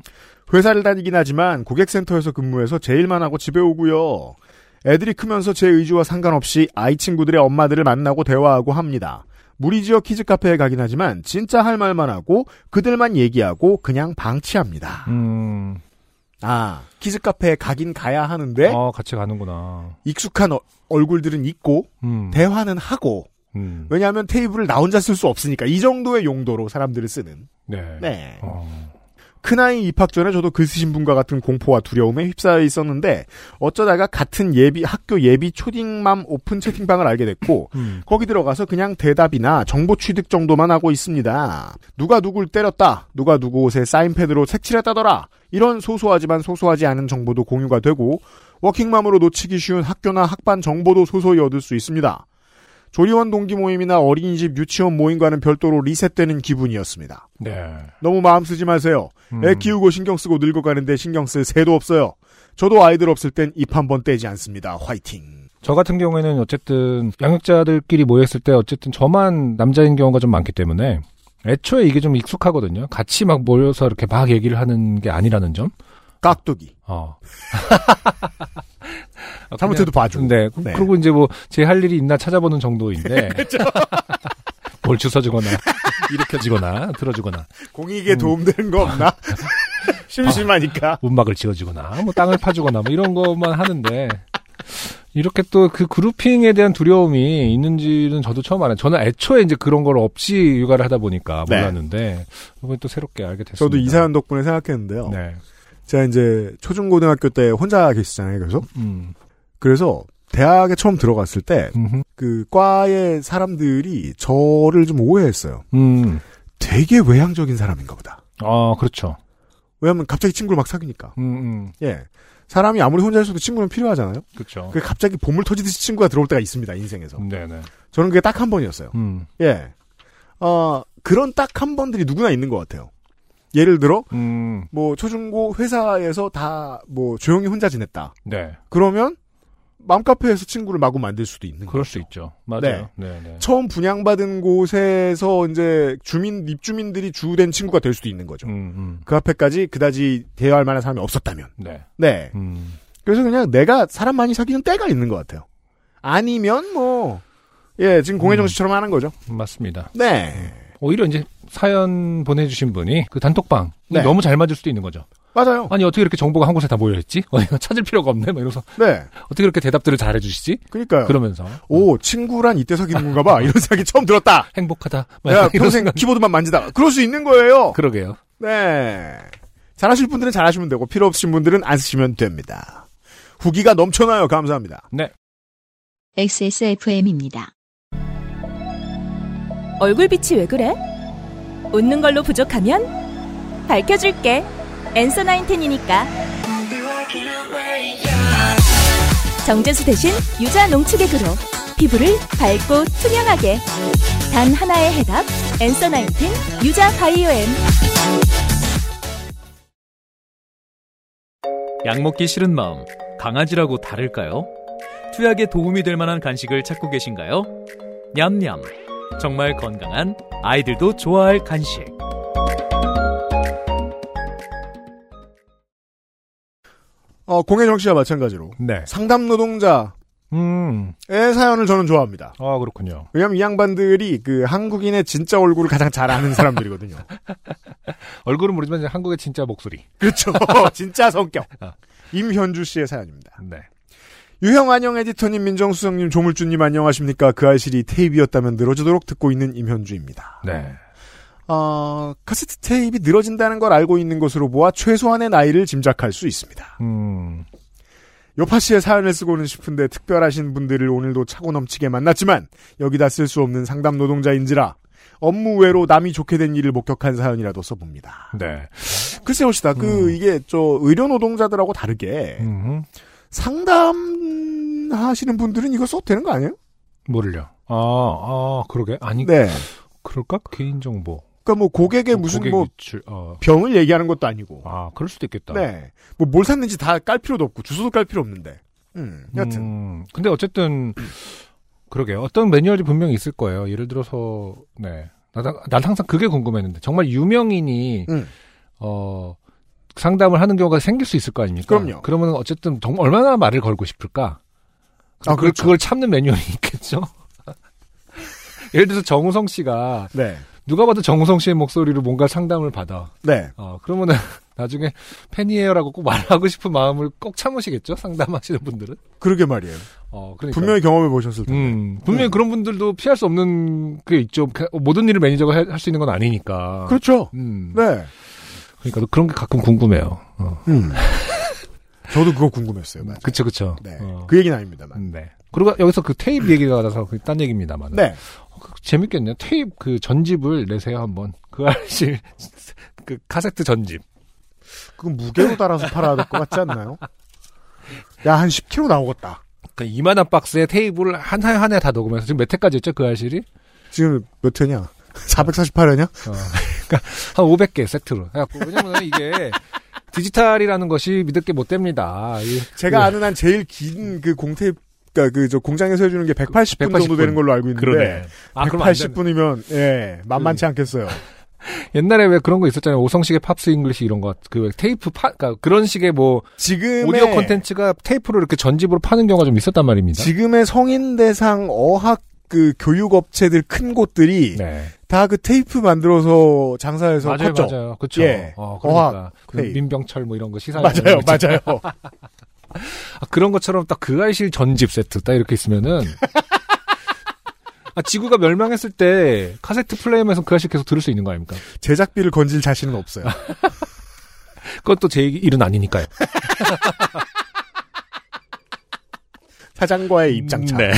회사를 다니긴 하지만 고객센터에서 근무해서 제 일만 하고 집에 오고요. 애들이 크면서 제 의지와 상관없이 아이 친구들의 엄마들을 만나고 대화하고 합니다. 무리지어 키즈 카페에 가긴 하지만 진짜 할 말만 하고 그들만 얘기하고 그냥 방치합니다. 음. 아, 키즈 카페에 가긴 가야 하는데 어, 같이 가는구나. 익숙한 어- 얼굴들은 있고 음. 대화는 하고 음. 왜냐하면 테이블을 나 혼자 쓸 수 없으니까 이 정도의 용도로 사람들을 쓰는. 네. 네. 어. 큰아이 입학 전에 저도 글 쓰신 분과 같은 공포와 두려움에 휩싸여 있었는데 어쩌다가 같은 예비 학교 예비 초딩맘 오픈 채팅방을 알게 됐고 음. 거기 들어가서 그냥 대답이나 정보 취득 정도만 하고 있습니다. 누가 누굴 때렸다, 누가 누구 옷에 사인펜으로 색칠했다더라 이런 소소하지만 소소하지 않은 정보도 공유가 되고 워킹맘으로 놓치기 쉬운 학교나 학반 정보도 소소히 얻을 수 있습니다. 조리원 동기 모임이나 어린이집 유치원 모임과는 별도로 리셋되는 기분이었습니다. 네. 너무 마음 쓰지 마세요. 음. 애 키우고 신경 쓰고 늙어가는데 신경 쓸 새도 없어요. 저도 아이들 없을 땐 입 한 번 떼지 않습니다. 화이팅. 저 같은 경우에는 어쨌든 양육자들끼리 모였을 때 어쨌든 저만 남자인 경우가 좀 많기 때문에 애초에 이게 좀 익숙하거든요. 같이 막 모여서 이렇게 막 얘기를 하는 게 아니라는 점. 깍두기. 어. 잘못해도 봐주고. 네. 네. 그리고 이제 뭐 제 할 일이 있나 찾아보는 정도인데. 뭘 주워주거나 일으켜주거나 들어주거나 공익에 도움되는 거 없나? 심심하니까. 문막을 지어주거나 뭐 땅을 파주거나 뭐 이런 것만 하는데 이렇게 또 그 그룹핑에 대한 두려움이 있는지는 저도 처음 알아요. 저는 애초에 이제 그런 걸 없이 육아를 하다 보니까 네. 몰랐는데 이번에 또 새롭게 알게 됐습니다. 저도 이 사연 덕분에 생각했는데요. 네. 제가 이제 초중고등학교 때 혼자 계시잖아요. 그래서 음. 그래서 대학에 처음 들어갔을 때. 그 과의 사람들이 저를 좀 오해했어요. 음. 되게 외향적인 사람인가 보다. 아, 그렇죠. 왜냐면 갑자기 친구를 막 사귀니까. 음, 음. 예. 사람이 아무리 혼자 있어도 친구는 필요하잖아요. 그렇죠. 그 갑자기 보물 터지듯이 친구가 들어올 때가 있습니다. 인생에서. 네네. 저는 그게 딱 한 번이었어요. 음. 예. 어, 그런 딱 한 번들이 누구나 있는 것 같아요. 예를 들어, 음. 뭐, 초중고 회사에서 다, 뭐, 조용히 혼자 지냈다. 네. 그러면, 맘카페에서 친구를 마구 만들 수도 있는 그럴 거죠. 수 있죠. 맞아요. 네, 네. 처음 분양받은 곳에서 이제 주민, 입주민들이 주된 친구가 될 수도 있는 거죠. 음, 음. 그 앞에까지 그다지 대화할 만한 사람이 없었다면. 네. 네. 음. 그래서 그냥 내가 사람 많이 사귀는 때가 있는 것 같아요. 아니면 뭐, 예, 지금 공혜정 씨처럼 하는 거죠. 맞습니다. 네. 오히려 이제 사연 보내주신 분이 그 단톡방 네. 너무 잘 맞을 수도 있는 거죠. 맞아요. 아니 어떻게 이렇게 정보가 한 곳에 다 모여 있지? 어, 이거 찾을 필요가 없네. 막 이러면서 네. 어떻게 이렇게 대답들을 잘 해 주시지? 그러니까요. 그러면서 오, 친구란 이때 사귀는 건가 봐. 이런 생각이 처음 들었다. 행복하다. 막 내가 이런 평생 생각- 키보드만 만지다가. 그럴 수 있는 거예요. 그러게요. 네. 잘하실 분들은 잘하시면 되고, 필요 없으신 분들은 안 쓰시면 됩니다. 후기가 넘쳐나요. 감사합니다. 네. XSFM입니다. 얼굴 빛이 왜 그래? 웃는 걸로 부족하면 밝혀줄게. 엔서 나인텐이니까. 정제수 대신 유자 농축액으로 피부를 밝고 투명하게. 단 하나의 해답. 엔서 나인텐 유자 바이오엠. 약 먹기 싫은 마음, 강아지라고 다를까요? 투약에 도움이 될 만한 간식을 찾고 계신가요? 냠냠. 정말 건강한 아이들도 좋아할 간식. 어, 공혜정 씨와 마찬가지로. 네. 상담 노동자의 음. 사연을 저는 좋아합니다. 아 그렇군요. 왜냐면 이 양반들이 그 한국인의 진짜 얼굴을 가장 잘 아는 사람들이거든요. 얼굴은 모르지만 이제 한국의 진짜 목소리. 그렇죠. 진짜 성격. 아. 임현주 씨의 사연입니다. 네. 유형 안녕 에디터님, 민정수석님, 조물주님 안녕하십니까? 그 알실이 테이프였다면 늘어지도록 듣고 있는 임현주입니다. 네. 어, 카세트 테이프 늘어진다는 걸 알고 있는 것으로 보아 최소한의 나이를 짐작할 수 있습니다. 음. 요파 씨의 사연을 쓰고는 싶은데 특별하신 분들을 오늘도 차고 넘치게 만났지만 여기다 쓸 수 없는 상담 노동자인지라 업무 외로 남이 좋게 된 일을 목격한 사연이라도 써봅니다. 네. 글쎄요, 시다. 그, 음. 이게, 저, 의료 노동자들하고 다르게, 음. 상담하시는 분들은 이거 써도 되는 거 아니에요? 뭐를요? 아, 아, 그러게. 아니, 네. 그럴까? 개인정보. 그러니까 뭐, 고객의 무슨 고객 뭐, 유출, 어. 병을 얘기하는 것도 아니고. 아, 그럴 수도 있겠다. 네. 뭐, 뭘 샀는지 다 깔 필요도 없고, 주소도 깔 필요 없는데. 음, 여튼. 음, 근데 어쨌든, 그러게. 어떤 매뉴얼이 분명히 있을 거예요. 예를 들어서, 네. 나, 난 항상 그게 궁금했는데. 정말 유명인이, 음. 어, 상담을 하는 경우가 생길 수 있을 거 아닙니까? 그럼요. 그러면 어쨌든 정말 얼마나 말을 걸고 싶을까? 아, 그걸, 그렇죠. 그걸 참는 매뉴얼이 있겠죠? 예를 들어서 정우성 씨가 네. 누가 봐도 정우성 씨의 목소리로 뭔가 상담을 받아. 네. 어, 그러면은 나중에 팬이에요라고 꼭 말하고 싶은 마음을 꼭 참으시겠죠? 상담하시는 분들은. 그러게 말이에요. 어, 그러니까. 분명히 경험해 보셨을 텐데. 음, 분명히 그런 분들도 피할 수 없는 게 있죠. 그- 모든 일을 매니저가 할 수 있는 건 아니니까. 그렇죠. 음. 네. 그러니까 그런 게 가끔 궁금해요. 어. 음. 저도 그거 궁금했어요. 맞아요. 그쵸, 그쵸. 네. 어. 그 얘기는 아닙니다만. 음, 네. 그리고 여기서 그 테이프 얘기가 나서 그딴 얘기입니다만. 네. 재밌겠네요. 테이프 그 전집을 내세요 한번. 그 알실 그 카세트 전집. 그건 무게로 달아서 팔아야 될 것 같지 않나요? 야, 한 10kg 나오겠다. 그 이만한 박스에 테이프를 한해 한 해 다 녹으면서 지금 몇 회까지 했죠 그 알실이? 지금 몇 회냐? 448회냐? 어, 그러니까 한 500개 세트로. 왜냐면 이게 디지털이라는 것이 믿을 게 못 됩니다. 이- 제가 그- 아는 한 제일 긴 그 공태, 그니까 그 저 공장에서 해주는 게 180분, 180 정도 되는 걸로 알고 있는데. 그러네. 아, 그럼 안 되네. 180분이면, 예, 만만치 않겠어요. 옛날에 왜 그런 거 있었잖아요. 오성식의 Pops English 이런 거. 그 테이프 파, 그러니까 그런 식의 뭐 지금의, 오디오 콘텐츠가 테이프로 이렇게 전집으로 파는 경우가 좀 있었단 말입니다. 지금의 성인 대상 어학 그 교육 업체들 큰 곳들이 네. 다그 테이프 만들어서 장사해서 맞아요, 컸죠. 맞아요. 그쵸. 예. 어, 그러니까. 어학, 그. 민병철 뭐 이런 거 시사. 맞아요, 맞아요. 아, 그런 것처럼 딱그 알실 전집 세트 딱 이렇게 있으면은. 아, 지구가 멸망했을 때 카세트 플레이어에서 그 알실 계속 들을 수 있는 거 아닙니까? 제작비를 건질 자신은 없어요. 그것도 제 일은 아니니까요. 사장과의 입장차. 네.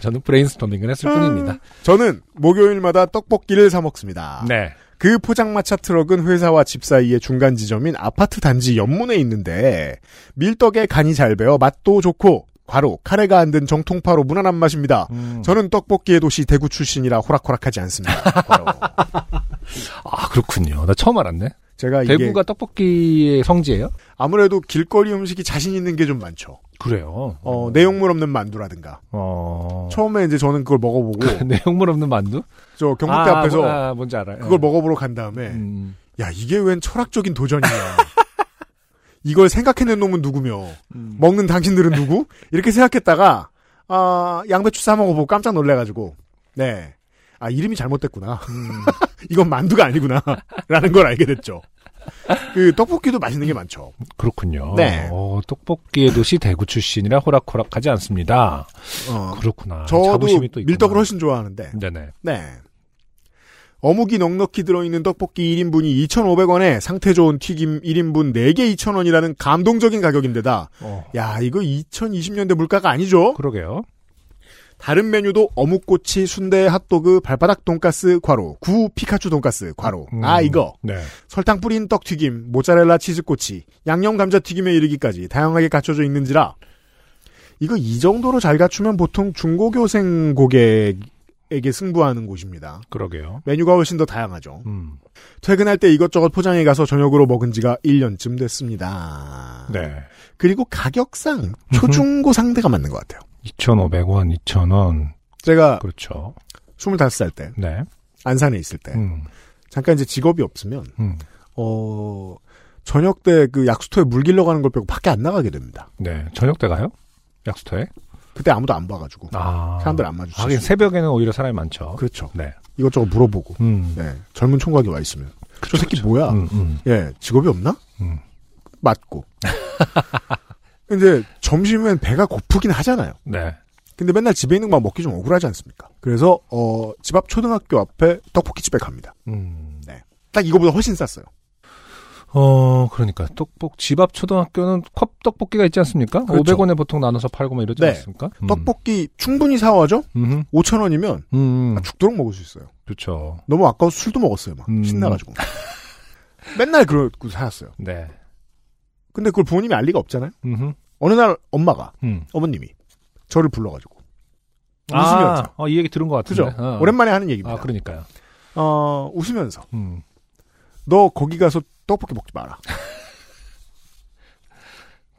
저는 브레인스토밍을 했을 뿐입니다. 저는 목요일마다 떡볶이를 사 먹습니다. 네. 그 포장마차 트럭은 회사와 집 사이의 중간 지점인 아파트 단지 옆문에 있는데 밀떡에 간이 잘 배어 맛도 좋고 과로 카레가 안 든 정통파로 무난한 맛입니다. 음. 저는 떡볶이의 도시 대구 출신이라 호락호락하지 않습니다. 아, 그렇군요. 나 처음 알았네. 제가 대구가 떡볶이의 성지예요? 아무래도 길거리 음식이 자신 있는 게 좀 많죠. 그래요. 어, 내용물 없는 만두라든가. 어. 처음에 이제 저는 그걸 먹어보고 내용물 없는 만두? 저 경북대 아, 앞에서 뭐, 아, 뭔지 알아요. 그걸 먹어보러 간 다음에 음. 야 이게 웬 철학적인 도전이야. 이걸 생각해낸 놈은 누구며 음. 먹는 당신들은 누구? 이렇게 생각했다가 아 양배추 싸 먹어보고 깜짝 놀래가지고 네. 아 이름이 잘못됐구나. 음. 이건 만두가 아니구나. 라는 걸 알게 됐죠. 그 떡볶이도 맛있는 게 많죠. 그렇군요. 네. 어, 떡볶이의 도시 대구 출신이라 호락호락하지 않습니다. 어, 그렇구나. 저도. 밀떡을 훨씬 좋아하는데. 네네. 네. 어묵이 넉넉히 들어있는 떡볶이 1인분이 2,500원에 상태 좋은 튀김 1인분 4개 2,000원이라는 감동적인 가격인데다 어, 야 이거 2020년대 물가가 아니죠? 그러게요. 다른 메뉴도 어묵꼬치, 순대, 핫도그, 발바닥 돈가스, 괄호, 구 피카츄 돈가스, 괄호. 음, 아 이거 네. 설탕 뿌린 떡튀김, 모짜렐라 치즈꼬치, 양념 감자튀김에 이르기까지 다양하게 갖춰져 있는지라 이거 이 정도로 잘 갖추면 보통 중고교생 고객에게 승부하는 곳입니다. 그러게요. 메뉴가 훨씬 더 다양하죠. 음. 퇴근할 때 이것저것 포장해 가서 저녁으로 먹은 지가 1년쯤 됐습니다. 네. 그리고 가격상 초중고 상대가 맞는 것 같아요. 2,500원, 2,000원. 제가 그렇죠. 25살 때 네. 안산에 있을 때 음. 잠깐 이제 직업이 없으면 음. 어 저녁 때 그 약수터에 물 길러 가는 걸 빼고 밖에 안 나가게 됩니다. 네. 저녁 때 가요? 약수터에? 그때 아무도 안 봐가지고 아. 사람들 안 마주치고 하긴 새벽에는 오히려 사람이 많죠. 그렇죠. 네. 이것저것 물어보고 음. 네 젊은 총각이 와 있으면 저 새끼 뭐야? 음, 음. 예 직업이 없나? 음. 맞고. 근데 점심엔 배가 고프긴 하잖아요. 네. 근데 맨날 집에 있는 것만 먹기 좀 억울하지 않습니까? 그래서 어, 집 앞 초등학교 앞에 떡볶이 집에 갑니다. 음. 딱 이거보다 훨씬 쌌어요. 어, 그러니까 떡볶 집 앞 초등학교는 컵 떡볶이가 있지 않습니까? 그렇죠. 500원에 보통 나눠서 팔고 뭐 이러지 네. 않습니까? 음. 떡볶이 충분히 사와죠? 음. 5천 원이면 음. 죽도록 먹을 수 있어요. 그렇죠. 너무 아까워서 술도 먹었어요. 막 음. 신나가지고. 맨날 그러고 살았어요. 네. 근데 그걸 부모님이 알 리가 없잖아요. 음. 어느 날 엄마가 음. 어머님이 저를 불러가지고 웃으면서 아, 어, 이 얘기 들은 것 같은데. 그죠? 어. 오랜만에 하는 얘기입니다. 아, 그러니까요. 어, 웃으면서 음. 너 거기 가서 떡볶이 먹지 마라.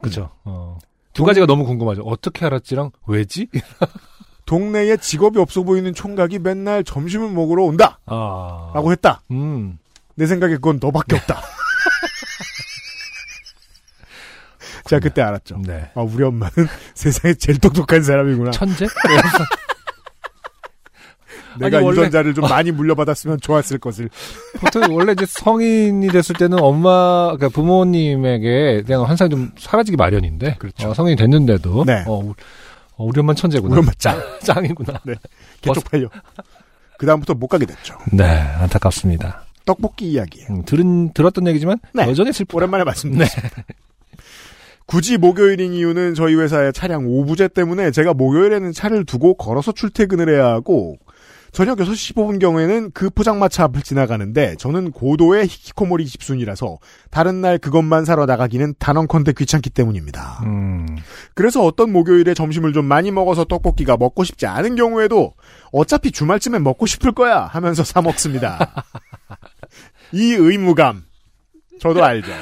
그죠. 어. 두 가지가 너무 궁금하죠. 어떻게 알았지랑 왜지? 동네에 직업이 없어 보이는 총각이 맨날 점심을 먹으러 온다. 아. 라고 했다. 음. 내 생각에 그건 너밖에 없다. 제가 그때 알았죠. 네. 아, 우리 엄마는 세상에 제일 똑똑한 사람이구나. 천재? 내가 아니, 원래- 유전자를 좀 많이 물려받았으면 좋았을 것을. 보통 원래 이제 성인이 됐을 때는 엄마, 그러니까 부모님에게 대한 환상이 좀 사라지기 마련인데. 그렇죠. 어, 성인이 됐는데도. 네. 어, 우- 어, 우리 엄마는 천재구나. 우리 엄마 짱. 짱이구나. 개쪽팔려. 그다음부터 못 가게 됐죠. 네, 안타깝습니다. 떡볶이 이야기. 음, 들은, 들었던 얘기지만, 네. 여전히 슬프다. 오랜만에 말씀드렸습니다. 굳이 목요일인 이유는 저희 회사의 차량 오부제 때문에 제가 목요일에는 차를 두고 걸어서 출퇴근을 해야 하고 저녁 6시 15분 경우에는 그 포장마차 앞을 지나가는데 저는 고도의 히키코모리 집순이라서 다른 날 그것만 사러 나가기는 단언컨대 귀찮기 때문입니다. 음, 그래서 어떤 목요일에 점심을 좀 많이 먹어서 떡볶이가 먹고 싶지 않은 경우에도 어차피 주말쯤엔 먹고 싶을 거야 하면서 사 먹습니다. 이 의무감 저도 알죠.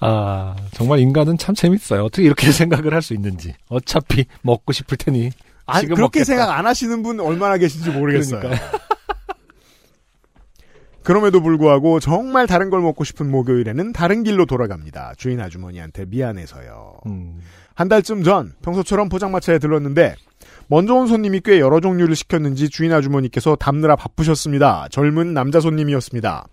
아, 정말 인간은 참 재밌어요. 어떻게 이렇게 생각을 할 수 있는지. 어차피 먹고 싶을 테니. 아, 지금 그렇게 먹겠다. 생각 안 하시는 분 얼마나 계신지 모르겠어요. 그러니까요. 그럼에도 불구하고 정말 다른 걸 먹고 싶은 목요일에는 다른 길로 돌아갑니다. 주인 아주머니한테 미안해서요. 음, 한 달쯤 전 평소처럼 포장마차에 들렀는데 먼저 온 손님이 꽤 여러 종류를 시켰는지 주인 아주머니께서 담느라 바쁘셨습니다. 젊은 남자 손님이었습니다.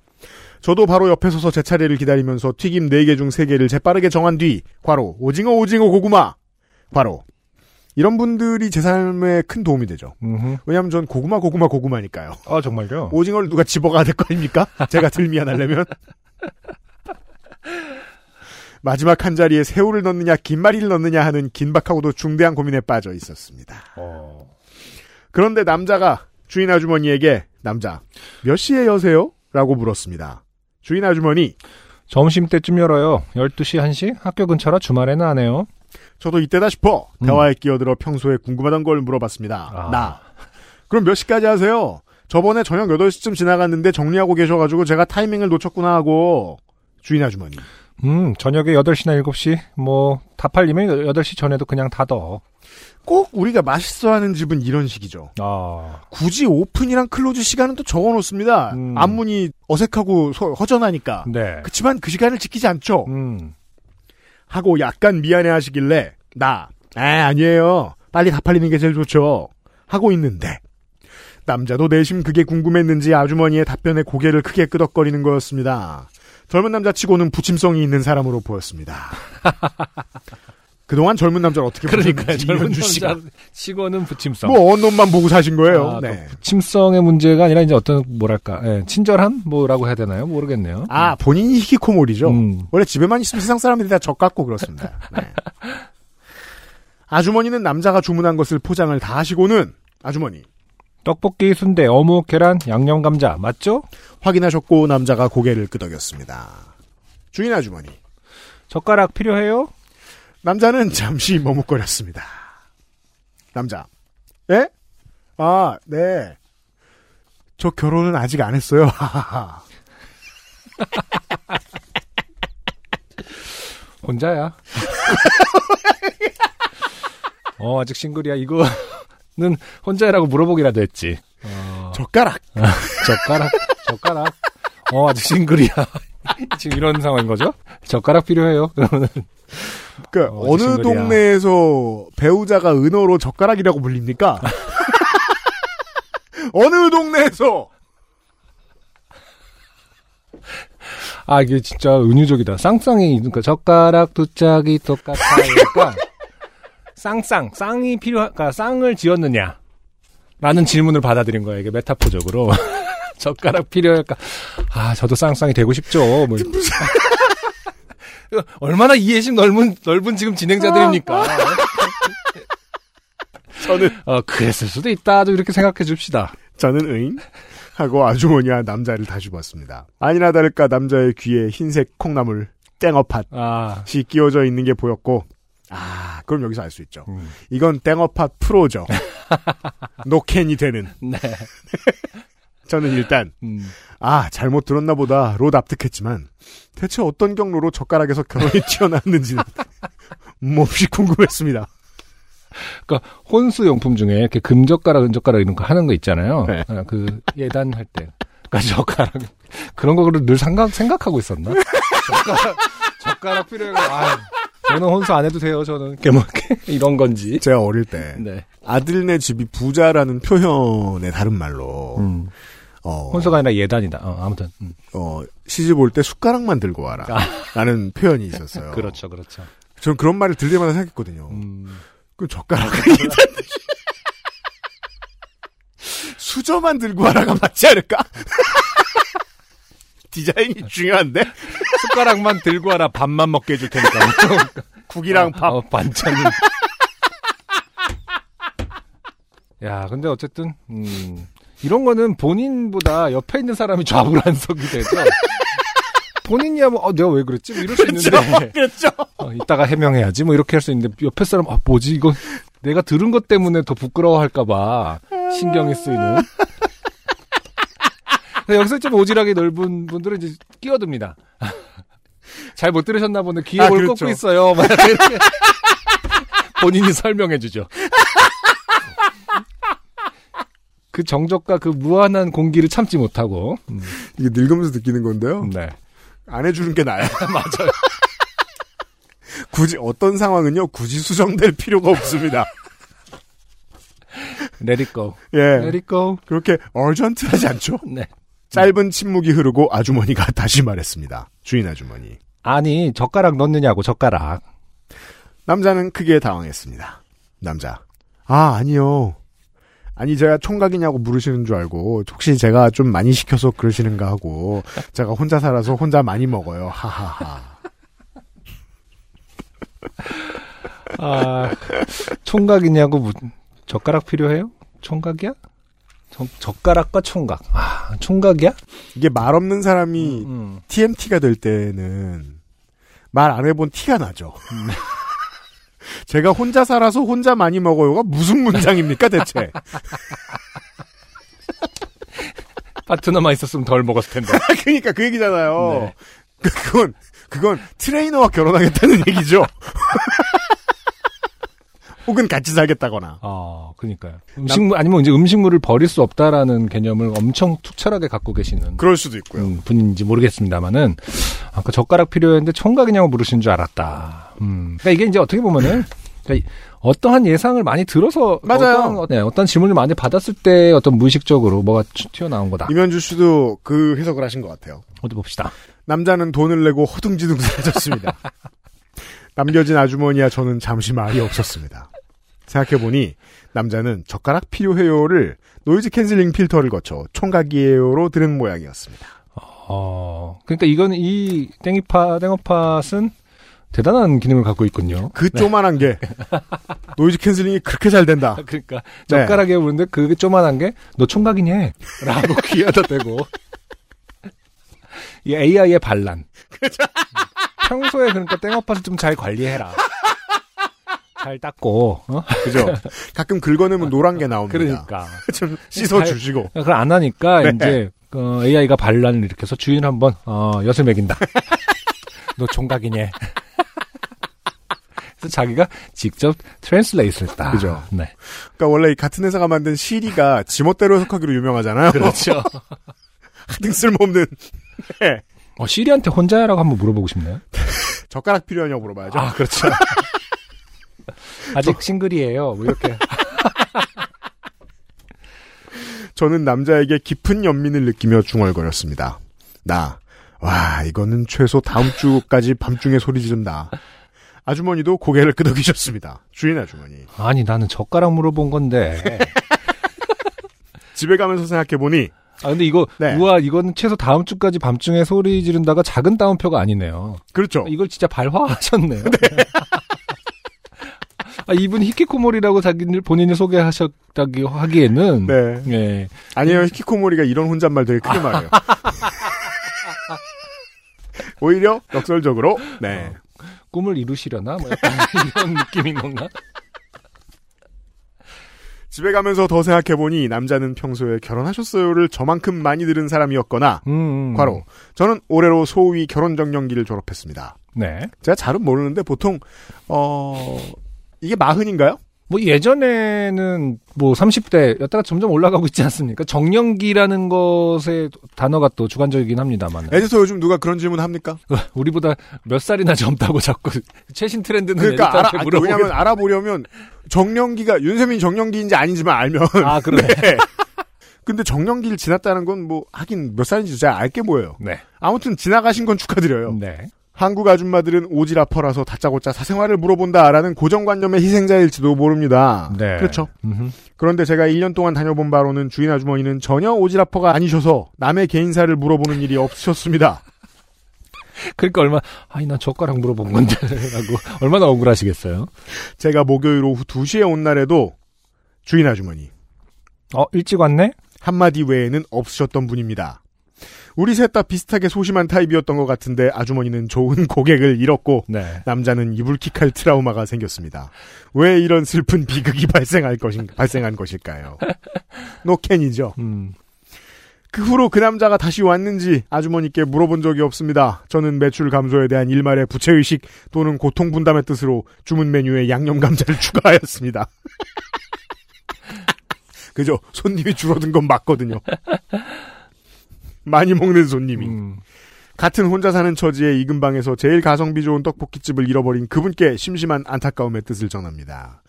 저도 바로 옆에 서서 제 차례를 기다리면서 튀김 4개 중 3개를 재빠르게 정한 뒤 과로 오징어 오징어 고구마 과로 이런 분들이 제 삶에 큰 도움이 되죠. 음흠. 왜냐하면 전 고구마 고구마 고구마니까요. 아, 정말요? 오징어를 누가 집어가야 될 거 아닙니까? 제가 들 미안하려면. 마지막 한 자리에 새우를 넣느냐 김말이를 넣느냐 하는 긴박하고도 중대한 고민에 빠져 있었습니다. 어. 그런데 남자가 주인 아주머니에게 남자 몇 시에 여세요? 라고 물었습니다. 주인 아주머니 점심 때쯤 열어요. 12시, 1시? 학교 근처라 주말에는 안 해요. 저도 이때다 싶어 음. 대화에 끼어들어 평소에 궁금하던 걸 물어봤습니다. 아. 나 그럼 몇 시까지 하세요? 저번에 저녁 8시쯤 지나갔는데 정리하고 계셔가지고 제가 타이밍을 놓쳤구나 하고 주인 아주머니 음, 저녁에 8시나 7시? 뭐, 다 팔리면 8시 전에도 그냥 닫어. 꼭 우리가 맛있어 하는 집은 이런 식이죠. 아, 굳이 오픈이랑 close 시간은 또 적어 놓습니다. 음. 앞문이 어색하고 소- 허전하니까. 네. 그치만 그 시간을 지키지 않죠. 음, 하고 약간 미안해 하시길래 나, 아 아니에요. 빨리 다 팔리는 게 제일 좋죠. 하고 있는데 남자도 내심 그게 궁금했는지 아주머니의 답변에 고개를 크게 끄덕거리는 거였습니다. 젊은 남자치고는 부침성이 있는 사람으로 보였습니다. 그동안 젊은 남자를 어떻게 그러니까 젊은 남자 치고는 부침성. 뭐 언론만 보고 사신 거예요. 아, 네. 그 부침성의 문제가 아니라 이제 어떤 뭐랄까 예, 친절한 뭐라고 해야 되나요? 모르겠네요. 아 본인이 히키코모리죠. 음. 원래 집에만 있으면 세상 사람들이 다 적 같고 그렇습니다. 네. 아주머니는 남자가 주문한 것을 포장을 다 하시고는 아주머니 떡볶이, 순대, 어묵, 계란, 양념 감자 맞죠? 확인하셨고 남자가 고개를 끄덕였습니다. 주인 아주머니 젓가락 필요해요? 남자는 잠시 머뭇거렸습니다. 남자 예? 아 네. 저 결혼은 아직 안 했어요. 혼자야. 어 아직 싱글이야. 이거 는 혼자라고 물어보기라도 했지. 어, 젓가락 젓가락, 젓가락. 어 아직 싱글이야. 지금 이런 상황인 거죠? 젓가락 필요해요. 그러면은 그러니까 어, 어, 느 싱글이야. 동네에서 배우자가 은어로 젓가락이라고 불립니까? 어느 동네에서 아 이게 진짜 은유적이다. 쌍쌍이 그러니까 젓가락 두 짝이 똑같아요. 그러니까 쌍쌍 쌍이 필요 그러니까 쌍을 지었느냐? 라는 질문을 받아들인 거예요. 이게 메타포적으로. 젓가락 필요할까? 아, 저도 쌍쌍이 되고 싶죠. 뭐. 얼마나 이해심 넓은 넓은 지금 진행자들입니까? 저는 어, 그랬을 수도 있다. 좀 이렇게 생각해 줍시다. 저는 응 하고 아주머니와 남자를 다시 봤습니다. 아니나 다를까 남자의 귀에 흰색 콩나물 땡어팥이 아, 끼워져 있는 게 보였고 아 그럼 여기서 알 수 있죠. 음. 이건 땡어팥 프로죠. 노캔이 되는. 네. 저는 일단 음. 아 잘못 들었나 보다 로 납득했지만 대체 어떤 경로로 젓가락에서 결혼이 튀어나왔는지는 몹시 궁금했습니다. 그러니까 혼수 용품 중에 이렇게 금젓가락, 은젓가락 이런 거 하는 거 있잖아요. 네. 아, 그 예단 할 때. 그러니까 젓가락 그런 거를 늘 생각 생각하고 있었나? 젓가락 젓가락 필요해. 아, 저는 혼수 안 해도 돼요. 저는 이렇게 뭐 이런 건지. 제가 어릴 때 네. 아들네 집이 부자라는 표현의 다른 말로 음. 어, 혼수가 아니라 예단이다. 어, 아무튼. 음. 어, 시집 올 때 숟가락만 들고 와라. 아. 라는 표현이 있었어요. 그렇죠, 그렇죠. 전 그런 말을 들을 때마다 생각했거든요. 음. 그 젓가락을 수저만 들고 와라가 맞지 않을까? 디자인이 중요한데? 숟가락만 들고 와라 밥만 먹게 해줄 테니까. 국이랑 밥. 어, 반찬은. 야, 근데 어쨌든 음, 이런 거는 본인보다 옆에 있는 사람이 좌불안석이 돼서 본인이야 뭐 어, 내가 왜 그랬지? 뭐 이럴 수 있는데 그렇죠. 어, 이따가 해명해야지 뭐 이렇게 할 수 있는데 옆에 사람 아 뭐지 이거 내가 들은 것 때문에 더 부끄러워할까봐 신경이 쓰이는. 근데 여기서 좀 오지랖이 넓은 분들은 이제 끼어듭니다. 잘 못 들으셨나 보네. 귀에 아, 뭘 그렇죠. 꽂고 있어요. 막 이렇게 본인이 설명해 주죠. 그 정적과 그 무한한 공기를 참지 못하고. 음, 이게 늙으면서 느끼는 건데요. 네. 안 해주는 게 나아요. 맞아요. 굳이, 어떤 상황은요, 굳이 수정될 필요가 없습니다. Let it go. 예. Let it go. 그렇게 어전트하지 않죠? 네. 짧은 침묵이 흐르고 아주머니가 다시 말했습니다. 주인 아주머니. 아니, 젓가락 넣느냐고, 젓가락. 남자는 크게 당황했습니다. 남자. 아, 아니요. 아니, 제가 총각이냐고 물으시는 줄 알고, 혹시 제가 좀 많이 시켜서 그러시는가 하고, 제가 혼자 살아서 혼자 많이 먹어요. 하하하. 아, 총각이냐고, 무- 젓가락 필요해요? 총각이야? 젓- 젓가락과 총각. 아, 총각이야? 이게 말 없는 사람이 음. TMT가 될 때는 말 안 해본 티가 나죠. 제가 혼자 살아서 혼자 많이 먹어요가 무슨 문장입니까, 대체? 파트너만 있었으면 덜 먹었을 텐데. 그러니까 그 얘기잖아요. 네. 그- 그건 그건 트레이너와 결혼하겠다는 얘기죠. 혹은 같이 살겠다거나. 아, 그니까요. 음식물, 아니면 이제 음식물을 버릴 수 없다라는 개념을 엄청 투철하게 갖고 계시는 그럴 수도 있고요. 음, 분인지 모르겠습니다만은, 아까 젓가락 필요했는데 총각이냐고 물으신 줄 알았다. 음. 그러니까 이게 이제 어떻게 보면은, 그러니까 이- 어떠한 예상을 많이 들어서 맞아요. 어떤, 네, 어떤 질문을 많이 받았을 때 어떤 무의식적으로 뭐가 튀- 튀어나온 거다. 이면주 씨도 그 해석을 하신 것 같아요. 어디 봅시다. 남자는 돈을 내고 허둥지둥 사라졌습니다. 남겨진 아주머니와 저는 잠시 말이 없었습니다. 생각해보니 남자는 젓가락 필요해요를 noise canceling 필터를 거쳐 총각이에요로 들은 모양이었습니다. 어, 그러니까 이건 이 땡이파 땡어팟은 대단한 기능을 갖고 있군요. 그 조만한 게 noise canceling이 그렇게 잘 된다. 그러니까 네. 젓가락에 오는데 그게 조만한 게 너 총각이니? 라고 귀에다 대고 이 AI의 반란. 평소에 그러니까 땡어팟을 좀잘 관리해라. 잘 닦고 어? 그죠? 가끔 긁어내면 노란 게 나옵니다. 그러니까 좀 씻어주시고. 그걸 안 하니까 네. 이제 어, AI가 반란을 일으켜서 주인 한 번 어, 엿을 먹인다. 너 총각이니? 그래서 자기가 직접 translate를 했다. 그죠. 네. 그러니까 원래 이 같은 회사가 만든 시리가 지멋대로 해석하기로 유명하잖아요. 그렇죠. 하등 쓸모없는 네. 어, 시리한테 혼자야라고 한번 물어보고 싶네요. 젓가락 필요하냐고 물어봐야죠. 아, 그렇죠. 아직 싱글이에요. 뭐 이렇게. 저는 남자에게 깊은 연민을 느끼며 중얼거렸습니다. 나, 와, 이거는 최소 다음 주까지 밤중에 소리 지른다. 아주머니도 고개를 끄덕이셨습니다. 주인 아주머니. 아니, 나는 젓가락 물어본 건데. 집에 가면서 생각해보니, 아, 근데 이거, 네. 우와, 이거는 최소 다음 주까지 밤중에 소리 지른다가 작은 따옴표가 아니네요. 그렇죠. 이걸 진짜 발화하셨네요. 아, 이분 히키코모리라고 자기를 본인이 소개하셨다기 하기에는. 네. 예. 아니에요. 히키코모리가 이런 혼잣말 되게 크게 말해요. 오히려 역설적으로, 네. 꿈을 이루시려나? 뭐 약간 이런 느낌인 건가? 집에 가면서 더 생각해보니 남자는 평소에 결혼하셨어요를 저만큼 많이 들은 사람이었거나, 음, 음. 과로, 저는 올해로 소위 결혼정년기를 졸업했습니다. 네. 제가 잘은 모르는데 보통 어 이게 마흔인가요? 뭐 예전에는 뭐 30대였다가 점점 올라가고 있지 않습니까? 정년기라는 것의 단어가 또 주관적이긴 합니다만. 에디터 요즘 누가 그런 질문 합니까? 우리보다 몇 살이나 젊다고 자꾸 최신 트렌드는 그러니까 알아, 아, 물어보고 왜냐면 알아보려면 정년기가 윤세민 정년기인지 아닌지만 알면 아, 그러네. 네. 근데 정년기를 지났다는 건 뭐 하긴 몇 살인지 제가 알게 뭐예요. 네. 아무튼 지나가신 건 축하드려요. 네. 한국 아줌마들은 오지라퍼라서 다짜고짜 사생활을 물어본다라는 고정관념의 희생자일지도 모릅니다. 네. 그렇죠. 음흠. 그런데 제가 1년 동안 다녀본 바로는 주인 아주머니는 전혀 오지라퍼가 아니셔서 남의 개인사를 물어보는 일이 없으셨습니다. 그러니까 얼마 아니 난 젓가락 물어본 건데라고 얼마나 억울하시겠어요. 제가 목요일 오후 2시에 온 날에도 주인 아주머니 어 일찍 왔네. 한마디 외에는 없으셨던 분입니다. 우리 셋 다 비슷하게 소심한 타입이었던 것 같은데 아주머니는 좋은 고객을 잃었고 네. 남자는 이불킥할 트라우마가 생겼습니다. 왜 이런 슬픈 비극이 발생할 것인 발생한 것일까요? 노캔이죠. 음. 그 후로 그 남자가 다시 왔는지 아주머니께 물어본 적이 없습니다. 저는 매출 감소에 대한 일말의 부채의식 또는 고통 분담의 뜻으로 주문 메뉴에 양념 감자를 추가하였습니다. 그죠? 손님이 줄어든 건 맞거든요. 많이 먹는 손님이. 음. 같은 혼자 사는 처지의 이 근방에서 제일 가성비 좋은 떡볶이집을 잃어버린 그분께 심심한 안타까움의 뜻을 전합니다.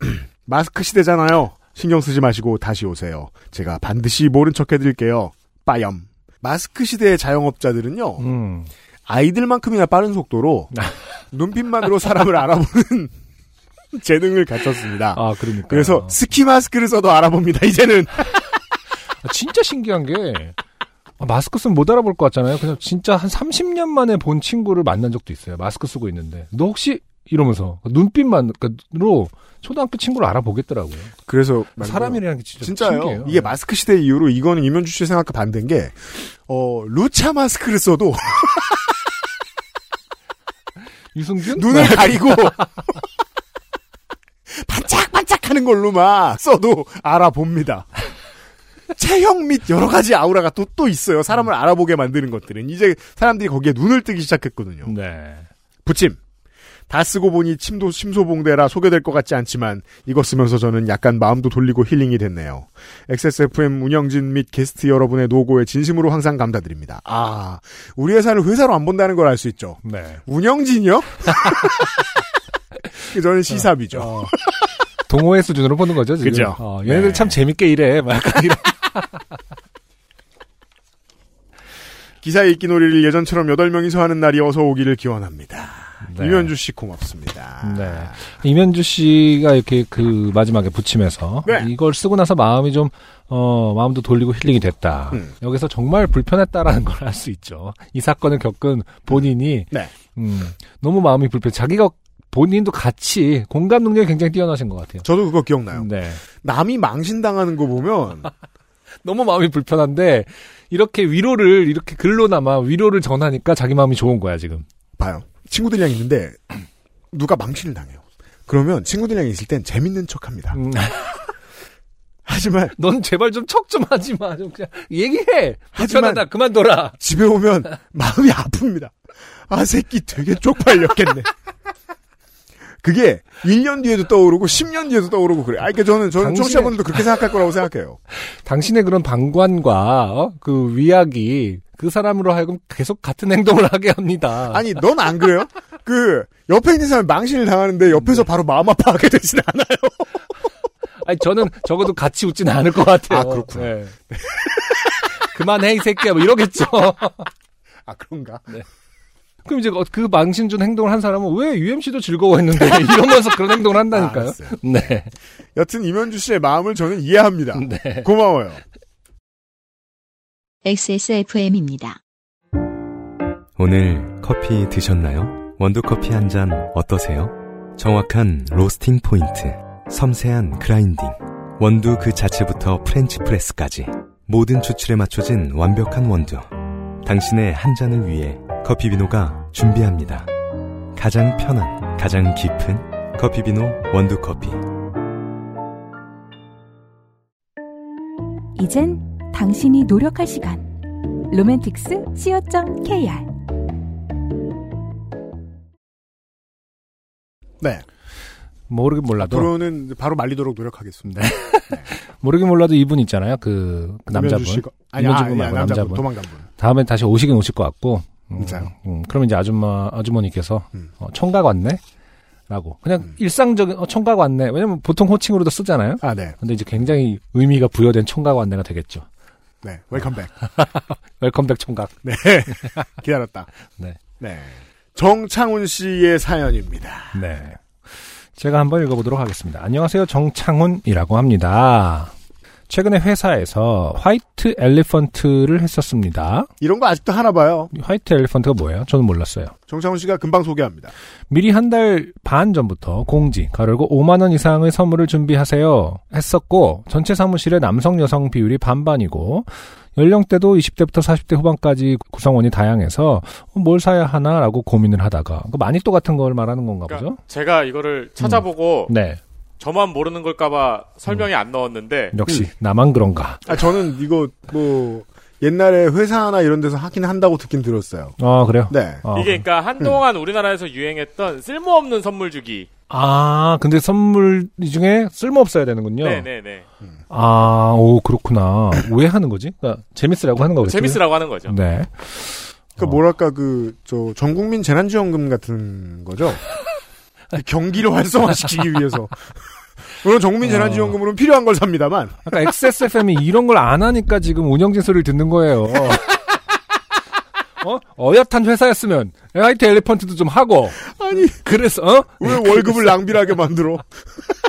마스크 시대잖아요. 신경 쓰지 마시고 다시 오세요. 제가 반드시 모른 척 해드릴게요. 빠염. 마스크 시대의 자영업자들은요, 음. 아이들만큼이나 빠른 속도로 눈빛만으로 사람을 알아보는 재능을 갖췄습니다. 아 그러니까. 그래서 스키 마스크를 써도 알아봅니다, 이제는. 진짜 신기한 게 아, 마스크 쓰면 못 알아볼 것 같잖아요. 그냥 진짜 한 30년 만에 본 친구를 만난 적도 있어요. 마스크 쓰고 있는데 너 혹시 이러면서 눈빛만으로 초등학교 친구를 알아보겠더라고요. 그래서 사람이라는 게 진짜. 신기해요. 이게 마스크 시대 이후로 이거는 이면주 씨의 생각과 반대인 게, 어, 루차 마스크를 써도 유승균 눈을 가리고 반짝반짝 하는 걸로 막 써도 알아봅니다. 체형 및 여러 가지 아우라가 또, 또 있어요. 사람을 알아보게 만드는 것들은. 이제 사람들이 거기에 눈을 뜨기 시작했거든요. 네. 부침. 다 쓰고 보니 침도 심소봉대라 소개될 것 같지 않지만 이거 쓰면서 저는 약간 마음도 돌리고 힐링이 됐네요. XSFM 운영진 및 게스트 여러분의 노고에 진심으로 항상 감사드립니다. 아, 우리 회사를 회사로 안 본다는 걸 알 수 있죠. 네. 운영진이요? 저는 시삽이죠. 어, 동호회 수준으로 보는 거죠, 지금. 그죠. 어, 얘네들 네. 참 재밌게 일해. 막 이런. 기사 읽기 놀이를 예전처럼 8명이서 하는 날이 어서 오기를 기원합니다. 네. 유현주 씨 고맙습니다. 네. 이면주 씨가 이렇게 그 마지막에 붙임에서 네. 이걸 쓰고 나서 마음이 좀, 어, 마음도 돌리고 힐링이 됐다. 음. 여기서 정말 불편했다라는 걸 알 수 있죠. 이 사건을 겪은 본인이, 네. 음, 너무 마음이 불편, 자기가 본인도 같이 공감 능력이 굉장히 뛰어나신 것 같아요. 저도 그거 기억나요. 네. 남이 망신당하는 거 보면 너무 마음이 불편한데, 이렇게 위로를, 이렇게 글로나마 위로를 전하니까 자기 마음이 좋은 거야, 지금. 봐요. 친구들이랑 있는데 누가 망신을 당해요. 그러면 친구들이랑 있을 땐 재밌는 척합니다. 음, 하지만 넌 제발 좀 척좀 하지 마. 좀 그냥 얘기해. 하지만- 불편하다. 그만둬라. 집에 오면 마음이 아픕니다. 아 새끼 되게 쪽팔렸겠네. 그게 1년 뒤에도 떠오르고 10년 뒤에도 떠오르고 그래. 아, 그러니까 저는 저는 당신의- 청취자분들도 그렇게 생각할 거라고 생각해요. 당신의 그런 방관과 어? 그 위약이 그 사람으로 하여금 계속 같은 행동을 하게 합니다. 아니, 넌 안 그래요? 그 옆에 있는 사람이 망신을 당하는데 옆에서 바로 마음 아파하게 되진 않아요. 아니, 저는 적어도 같이 웃지는 않을 것 같아요. 아, 그렇구나. 네. 그만해 이 새끼야 뭐 이러겠죠. 아 그런가? 그럼 이제 그 망신 준 행동을 한 사람은 왜 UMC도 즐거워했는데 이러면서 그런 행동을 한다니까요. 알았어요. 네. 여튼 임현주 씨의 마음을 저는 이해합니다. 네. 고마워요. XSFM입니다. 오늘 커피 드셨나요? 원두커피 한 잔 어떠세요? 정확한 roasting point, 섬세한 grinding, 원두 그 자체부터 French press까지 모든 추출에 맞춰진 완벽한 원두. 당신의 한 잔을 위해 커피비노가 준비합니다. 가장 편한, 가장 깊은 커피비노 원두커피. 이젠 당신이 노력할 시간. 로맨틱스 co.kr 네. 모르긴 몰라도 앞으로는 바로 말리도록 노력하겠습니다. 모르긴 몰라도 이분 있잖아요. 그, 그 남자분. 씨가- 아니, 아, 분 아니, 남자분, 남자분. 도망간 분. 다음에 다시 오시긴 오실 것 같고. 음, 진짜요? 음, 그럼 이제 아줌마, 아주머니께서, 음. 어, 총각 왔네? 라고. 그냥 음. 일상적인, 어, 총각 왔네. 왜냐면 보통 호칭으로도 쓰잖아요? 아, 네. 근데 이제 굉장히 의미가 부여된 총각 왔네가 되겠죠. 네. welcome back. welcome back 총각. 네. 기다렸다. 네. 네. 정창훈 씨의 사연입니다. 네. 제가 한번 읽어보도록 하겠습니다. 안녕하세요. 정창훈이라고 합니다. 최근에 회사에서 white elephant를 했었습니다. 이런 거 아직도 하나 봐요. white elephant가 뭐예요? 저는 몰랐어요. 정창훈 씨가 금방 소개합니다. 미리 한 달 반 전부터 공지, 가르고 5만원 이상의 선물을 준비하세요. 했었고, 전체 사무실의 남성 여성 비율이 반반이고, 연령대도 20대부터 40대 후반까지 구성원이 다양해서 뭘 사야 하나라고 고민을 하다가, 그 많이 또 같은 걸 말하는 건가 그러니까 보죠? 제가 이거를 찾아보고 네. 저만 모르는 걸까봐 설명이 안 넣었는데 역시, 나만 그런가. 아, 저는 이거 뭐 옛날에 회사나 이런 데서 하긴 한다고 듣긴 들었어요. 아, 그래요? 네. 어. 이게 그러니까 한동안 우리나라에서 유행했던 쓸모없는 선물 주기. 아, 근데 선물 중에 쓸모 없어야 되는군요. 네네네. 아, 오, 그렇구나. 왜 하는 거지? 그러니까 재밌으라고 하는 거겠죠? 재밌으라고 하는 거죠. 네. 그 뭐랄까 그 저 전국민 재난지원금 같은 거죠. 경기를 활성화시키기 위해서. 물론 전국민 어. 재난지원금으로는 필요한 걸 삽니다만. 아까 XSFM이 이런 걸 안 하니까 지금 운영진 소리를 듣는 거예요. 어? 어엿한 회사였으면 화이트 엘리펀트도 좀 하고 아니 그래서 어? 왜 월급을 낭비하게 만들어?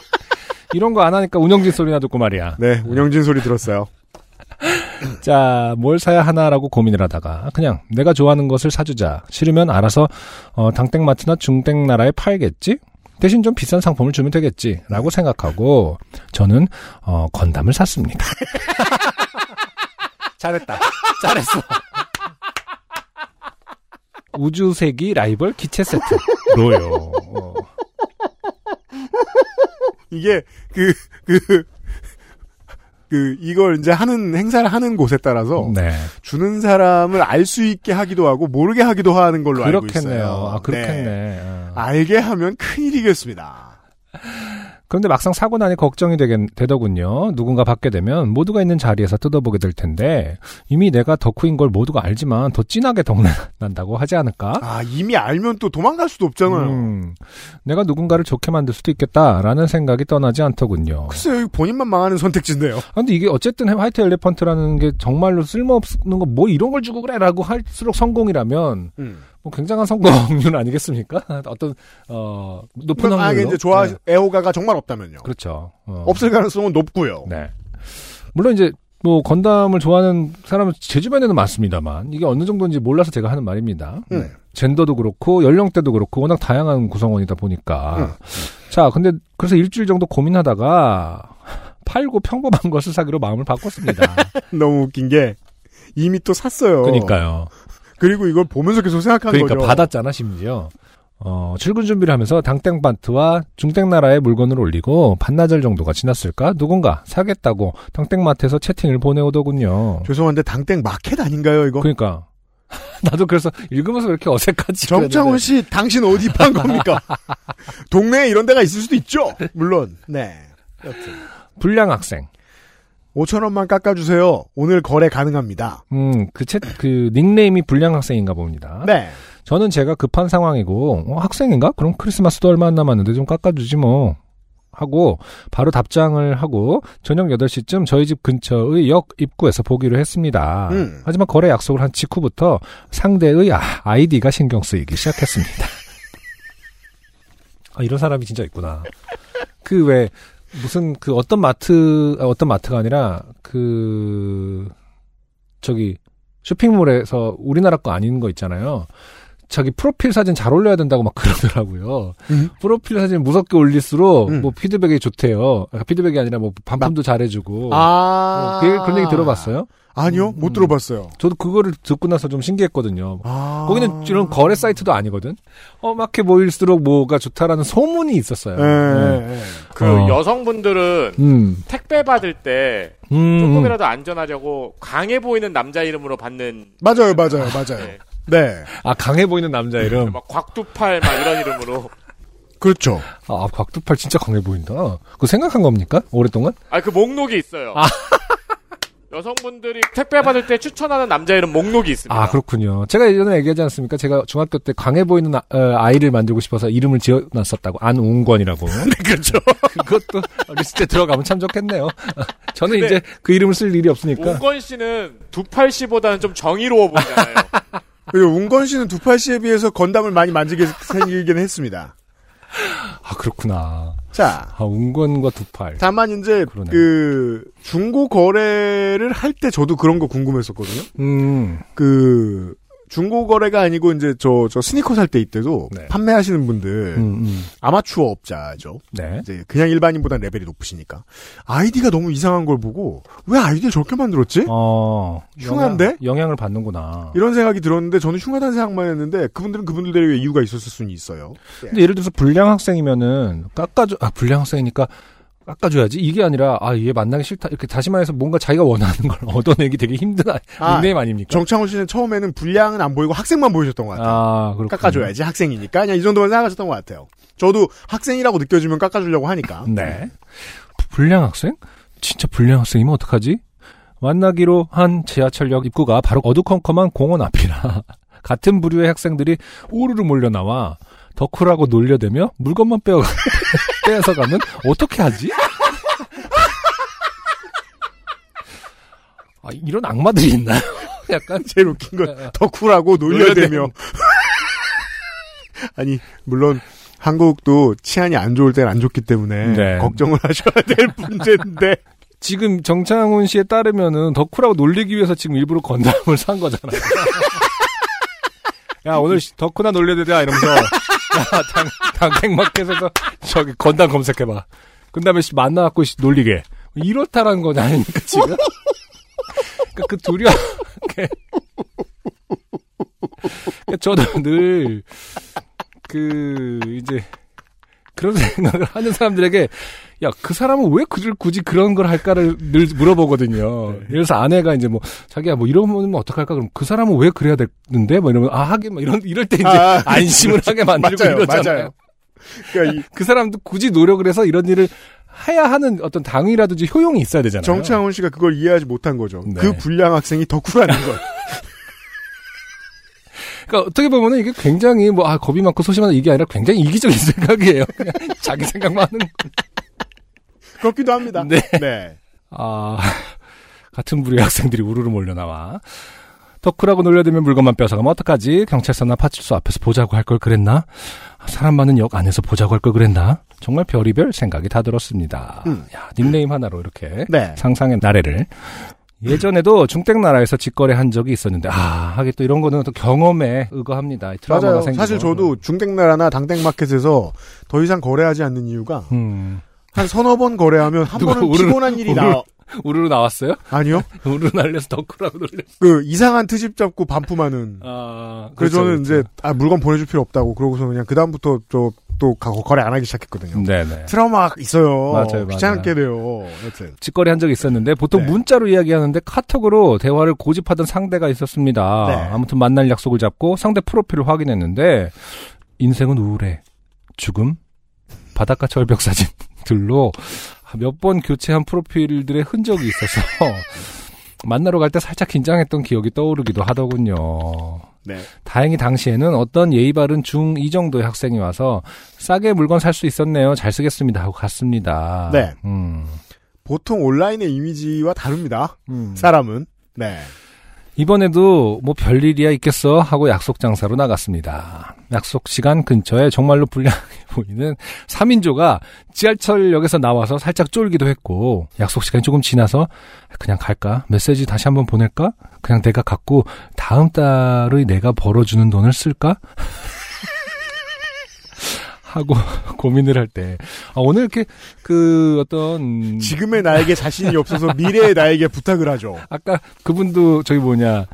이런 거 안 하니까 운영진 소리나 듣고 말이야. 네, 운영진 소리 들었어요. 자, 뭘 사야 하나라고 고민을 하다가 그냥 내가 좋아하는 것을 사주자. 싫으면 알아서 어, 당땡마트나 중땡나라에 팔겠지? 대신 좀 비싼 상품을 주면 되겠지. 라고 생각하고 저는 어, 건담을 샀습니다. 잘했다. 잘했어. 우주세기 라이벌 기체 세트 로요. 어. 이게 그 그, 그 이걸 이제 하는 행사를 하는 곳에 따라서 네. 주는 사람을 알 수 있게 하기도 하고 모르게 하기도 하는 걸로 알고 그렇겠네요. 있어요. 아, 그렇겠네. 네. 어. 알게 하면 큰 일이겠습니다. 그런데 막상 사고 나니 걱정이 되겠, 되더군요. 누군가 받게 되면 모두가 있는 자리에서 뜯어보게 될 텐데 이미 내가 덕후인 걸 모두가 알지만 더 진하게 덕난다고 하지 않을까? 아, 이미 알면 또 도망갈 수도 없잖아요. 음, 내가 누군가를 좋게 만들 수도 있겠다라는 생각이 떠나지 않더군요. 글쎄요, 본인만 망하는 선택지인데요. 아, 근데 이게 어쨌든 화이트 엘리펀트라는 게 정말로 쓸모없는 거 뭐 이런 걸 주고 그래라고 할수록 성공이라면 음. 뭐 굉장한 성공률 아니겠습니까? 어떤 어 높은 만약에 확률로 이제 좋아, 네, 애호가가 정말 없다면요. 그렇죠. 어. 없을 가능성은 높고요. 네. 물론 이제 뭐 건담을 좋아하는 사람은 제 주변에는 많습니다만 이게 어느 정도인지 몰라서 제가 하는 말입니다. 음. 네. 젠더도 그렇고 연령대도 그렇고 워낙 다양한 구성원이다 보니까 음. 자 근데 그래서 일주일 정도 고민하다가 팔고 평범한 것을 사기로 마음을 바꿨습니다. 너무 웃긴 게 이미 또 샀어요. 그러니까요. 그리고 이걸 보면서 계속 생각한 그러니까 거죠. 받았잖아 심지어. 어, 출근 준비를 하면서 당땡 마트와 중땡 나라에 물건을 올리고 반나절 정도가 지났을까 누군가 사겠다고 당땡 마트에서 채팅을 보내오더군요. 죄송한데 당땡 마켓 아닌가요 이거? 그러니까 나도 그래서 읽으면서 왜 이렇게 어색하지? 정창훈 그랬는데. 씨, 당신 어디 판 겁니까? 동네에 이런 데가 있을 수도 있죠. 물론. 네. 여튼 불량 학생. 5천 원만 깎아주세요. 오늘 거래 가능합니다. 음, 그 챗, 그 닉네임이 불량 학생인가 봅니다. 네. 저는 제가 급한 상황이고 어, 학생인가? 그럼 크리스마스도 얼마 안 남았는데 좀 깎아주지 뭐. 하고 바로 답장을 하고 저녁 8시쯤 저희 집 근처의 역 입구에서 보기로 했습니다. 음. 하지만 거래 약속을 한 직후부터 상대의 아, 아이디가 신경 쓰이기 시작했습니다. 아, 이런 사람이 진짜 있구나. 그 왜 무슨 그 어떤 마트 아, 어떤 마트가 아니라 그 저기 쇼핑몰에서 우리나라 거 아닌 거 있잖아요. 자기 프로필 사진 잘 올려야 된다고 막 그러더라고요. 음. 프로필 사진 무섭게 올릴수록 음. 뭐 피드백이 좋대요. 아, 피드백이 아니라 뭐 반품도 잘해주고. 아. 어, 그, 그런 얘기 들어봤어요? 아니요, 못 음. 들어봤어요. 저도 그거를 듣고 나서 좀 신기했거든요. 아. 거기는 이런 거래 사이트도 아니거든. 험악해 보일수록 뭐가 좋다라는 소문이 있었어요. 예, 네. 예. 그 어. 여성분들은 음. 택배 받을 때 음, 음. 조금이라도 안전하려고 강해 보이는 남자 이름으로 받는 맞아요, 맞아요, 맞아요. 네. 네. 아 강해 보이는 남자 이름. 막 곽두팔 막 이런 이름으로 그렇죠. 아 곽두팔 진짜 강해 보인다. 그거 생각한 겁니까? 오랫동안? 아 그 목록이 있어요. 여성분들이 택배 받을 때 추천하는 남자 이름 목록이 있습니다. 아 그렇군요. 제가 예전에 얘기하지 않습니까? 제가 중학교 때 강해 보이는 아, 이를 만들고 싶어서 이름을 지어놨었다고 안웅권이라고. 그렇죠. 그것도 때 들어가면 참 좋겠네요. 저는 이제 그 이름을 쓸 일이 없으니까. 웅건 씨는 두팔 씨보다는 좀 정의로워 보이잖아요. 그리고 운건 씨는 두팔 씨에 비해서 건담을 많이 만지게 생기긴 했습니다. 아 그렇구나. 자, 아 웅권과 두팔. 다만 이제 그러네. 그 중고 거래를 할 때 저도 그런 거 궁금했었거든요. 음. 그 중고 거래가 아니고 이제 저 저 스니커 살 때 이때도 네. 판매하시는 분들 음, 음. 아마추어 업자죠. 네. 이제 그냥 일반인보다 레벨이 높으시니까 아이디가 너무 이상한 걸 보고 왜 아이디를 저렇게 만들었지? 어. 흉한데? 영향, 영향을 받는구나. 이런 생각이 들었는데 저는 흉하다는 생각만 했는데 그분들은 그분들의 이유가 있었을 수는 있어요. 근데 예를 들어서 불량 학생이면은 깎아줘 아 불량 학생이니까 깎아줘야지 이게 아니라 아 얘 만나기 싫다 이렇게 다시 말해서 뭔가 자기가 원하는 걸 얻어내기 되게 힘든 아, 아, 닉네임 아닙니까? 정창훈 씨는 처음에는 불량은 안 보이고 학생만 보이셨던 것 같아요. 아 깎아줘야지 학생이니까 그냥 이 정도만 생각하셨던 것 같아요. 저도 학생이라고 느껴지면 깎아주려고 하니까. 네. 불량 학생? 진짜 불량 학생이면 어떡하지? 만나기로 한 지하철역 입구가 바로 어두컴컴한 공원 앞이라 같은 부류의 학생들이 우르르 몰려 나와 덕후라고 놀려대며 물건만 빼어 빼앗아 가면 어떻게 하지? 아, 이런 악마들이 있나요? 약간 제일 웃긴 건 덕후라고 놀려대며. 아니 물론 한국도 치안이 안 좋을 땐안 좋기 때문에 네. 걱정을 하셔야 될 문제인데 지금 정창훈 씨에 따르면은 덕후라고 놀리기 위해서 지금 일부러 건담을 산 거잖아요. 야 오늘 씨, 덕후나 놀려대자 이러면서 야 당, 당택마켓에서 저기 건담 검색해봐. 그 다음에 씨 만나갖고 씨 놀리게 이렇다라는 거지 아닙니까 지금? 그러니까 그 두려. 그러니까 저도 늘 그 이제 그런 생각을 하는 사람들에게 야 그 사람은 왜 그를 굳이 그런 걸 할까를 늘 물어보거든요. 그래서 아내가 이제 뭐 자기야 뭐 이러면 어떡할까 그럼 그 사람은 왜 그래야 되는데 뭐 이러면 아 하긴 뭐 이런 이럴 때 이제 아, 안심을 하게 만들고 맞아요, 이러잖아요. 맞아요. 그러니까 이 그 사람도 굳이 노력을 해서 이런 일을 해야 하는 어떤 당위라든지 효용이 있어야 되잖아요. 정창훈 씨가 그걸 이해하지 못한 거죠. 네. 그 불량 학생이 덕후라는 걸. 그러니까 어떻게 보면은 이게 굉장히 뭐 아, 겁이 많고 소심하다 이게 아니라 굉장히 이기적인 생각이에요. 자기 생각만 하는. 그렇기도 합니다. 네. 네. 아 같은 부류의 학생들이 우르르 몰려 나와. 덕후라고 놀려대면 물건만 뺏어가면 어떡하지? 경찰서나 파출소 앞에서 보자고 할 걸 그랬나? 사람 많은 역 안에서 보자고 할 걸 그랬나? 정말 별의별 생각이 다 들었습니다. 음. 야, 닉네임 하나로 이렇게 네. 상상의 나래를. 예전에도 중땡 나라에서 직거래 한 적이 있었는데, 아, 하긴 또 이런 거는 또 경험에 의거합니다. 트라우마가 맞아요. 사실 저도 중땡나라나 당땡마켓에서 더 이상 거래하지 않는 이유가 음. 한 서너 번 거래하면 한 번은 우르르- 피곤한 일이 우르르- 나 우르르 나왔어요? 아니요. 우르르 날려서 덕후라고 놀려. 그 이상한 트집 잡고 반품하는. 아, 그래서 그렇죠, 저는 그렇죠. 이제 아 물건 보내줄 필요 없다고 그러고서 그냥 그 다음부터 또또 거래 안 하기 시작했거든요. 네네. 트라우마 있어요. 맞아요, 귀찮게 돼요. 여튼 직거래 한 적이 있었는데 보통 네. 문자로 이야기하는데 카톡으로 대화를 고집하던 상대가 있었습니다. 네. 아무튼 만날 약속을 잡고 상대 프로필을 확인했는데 인생은 우울해, 죽음, 바닷가 절벽 사진 들로 몇 번 교체한 프로필들의 흔적이 있어서 만나러 갈 때 살짝 긴장했던 기억이 떠오르기도 하더군요. 네. 다행히 당시에는 어떤 예의 바른 중2 정도의 학생이 와서 싸게 물건 살 수 있었네요. 잘 쓰겠습니다 하고 갔습니다. 네. 음. 보통 온라인의 이미지와 다릅니다. 음. 사람은 네. 이번에도 뭐 별일이야 있겠어 하고 약속 장사로 나갔습니다. 약속 시간 근처에 정말로 불량해 보이는 3인조가 지하철역에서 나와서 살짝 쫄기도 했고 약속 시간이 조금 지나서 그냥 갈까? 메시지 다시 한번 보낼까? 그냥 내가 갖고 다음 달의 내가 벌어주는 돈을 쓸까? 하고 고민을 할 때 아, 오늘 이렇게 그 어떤 지금의 나에게 자신이 없어서 미래의 나에게 부탁을 하죠. 아까 그분도 저기 뭐냐